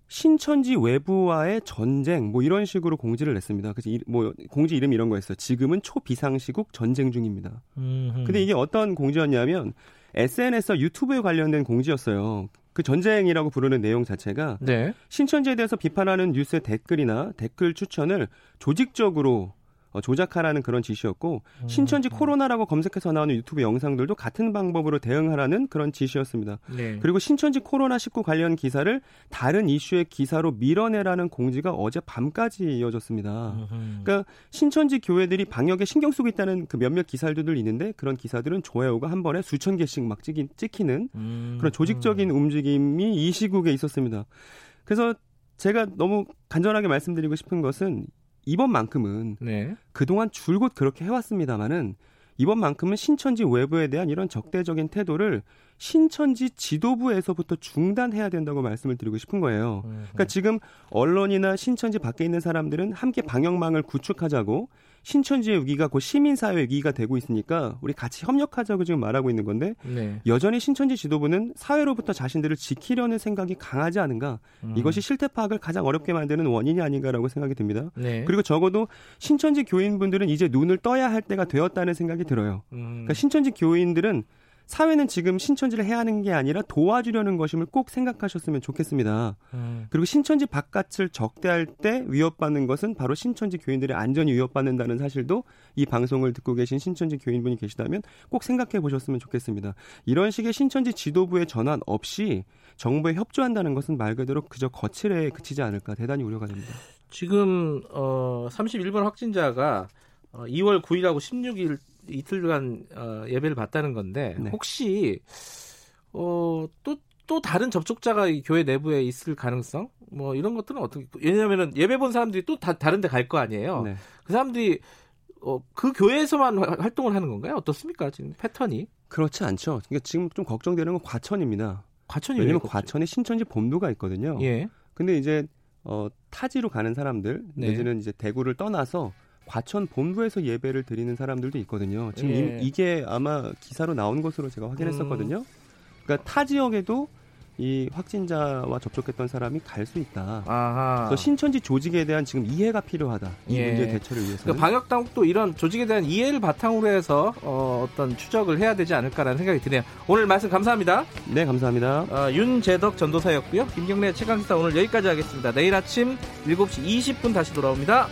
신천지 외부와의 전쟁 뭐 이런 식으로 공지를 냈습니다. 그래서 이, 뭐 공지 이름 이런 거였어요. 지금은 초비상시국 전쟁 중입니다. 음흠. 근데 이게 어떤 공지였냐면 SNS 유튜브에 관련된 공지였어요. 그 전쟁이라고 부르는 내용 자체가 네. 신천지에 대해서 비판하는 뉴스의 댓글이나 댓글 추천을 조직적으로 어, 조작하라는 그런 지시였고 음. 신천지 코로나라고 검색해서 나오는 유튜브 영상들도 같은 방법으로 대응하라는 그런 지시였습니다. 네. 그리고 신천지 코로나 19 관련 기사를 다른 이슈의 기사로 밀어내라는 공지가 어제 밤까지 이어졌습니다. 음흠. 그러니까 신천지 교회들이 방역에 신경 쓰고 있다는 그 몇몇 기사들도 있는데 그런 기사들은 좋아요가 한 번에 수천 개씩 막 찍히, 찍히는 음. 그런 조직적인 움직임이 이 시국에 있었습니다. 그래서 제가 너무 간절하게 말씀드리고 싶은 것은 이번만큼은 네. 그동안 줄곧 그렇게 해왔습니다마는 이번만큼은 신천지 외부에 대한 이런 적대적인 태도를 신천지 지도부에서부터 중단해야 된다고 말씀을 드리고 싶은 거예요. 그러니까 지금 언론이나 신천지 밖에 있는 사람들은 함께 방역망을 구축하자고 신천지의 위기가 곧 시민사회의 위기가 되고 있으니까 우리 같이 협력하자고 지금 말하고 있는 건데 네. 여전히 신천지 지도부는 사회로부터 자신들을 지키려는 생각이 강하지 않은가 음. 이것이 실태 파악을 가장 어렵게 만드는 원인이 아닌가라고 생각이 듭니다. 네. 그리고 적어도 신천지 교인분들은 이제 눈을 떠야 할 때가 되었다는 생각이 들어요. 음. 그러니까 신천지 교인들은 사회는 지금 신천지를 해야 하는 게 아니라 도와주려는 것임을 꼭 생각하셨으면 좋겠습니다. 음. 그리고 신천지 바깥을 적대할 때 위협받는 것은 바로 신천지 교인들의 안전이 위협받는다는 사실도 이 방송을 듣고 계신 신천지 교인분이 계시다면 꼭 생각해 보셨으면 좋겠습니다. 이런 식의 신천지 지도부의 전환 없이 정부에 협조한다는 것은 말 그대로 그저 거칠에 그치지 않을까 대단히 우려가 됩니다. 지금 어 31번 확진자가 어, 2월 9일하고 16일 이틀간 어, 예배를 받다는 건데 네. 혹시 어, 또, 또 다른 접촉자가 이 교회 내부에 있을 가능성? 뭐 이런 것들은 어떻게 왜냐하면은 예배 본 사람들이 또 다, 다른 데 갈 거 아니에요. 네. 그 사람들이 어, 그 교회에서만 활동을 하는 건가요? 어떻습니까? 지금 패턴이? 그렇지 않죠. 그러니까 지금 좀 걱정되는 건 과천입니다. 과천이 왜냐면 과천에 신천지 본부가 있거든요. 예. 근데 이제 어, 타지로 가는 사람들 네. 내지는 이제 대구를 떠나서 과천 본부에서 예배를 드리는 사람들도 있거든요. 지금 예. 이, 게 아마 기사로 나온 것으로 제가 확인했었거든요. 음. 그러니까 타 지역에도 이 확진자와 접촉했던 사람이 갈 수 있다. 아하. 그래서 신천지 조직에 대한 지금 이해가 필요하다. 이 예. 문제 대처를 위해서. 그러니까 방역 당국도 이런 조직에 대한 이해를 바탕으로 해서 어, 떤 추적을 해야 되지 않을까라는 생각이 드네요. 오늘 말씀 감사합니다. 네, 감사합니다. 어, 윤재덕 전도사였고요. 김경래 최강기사 오늘 여기까지 하겠습니다. 내일 아침 7시 20분 다시 돌아옵니다.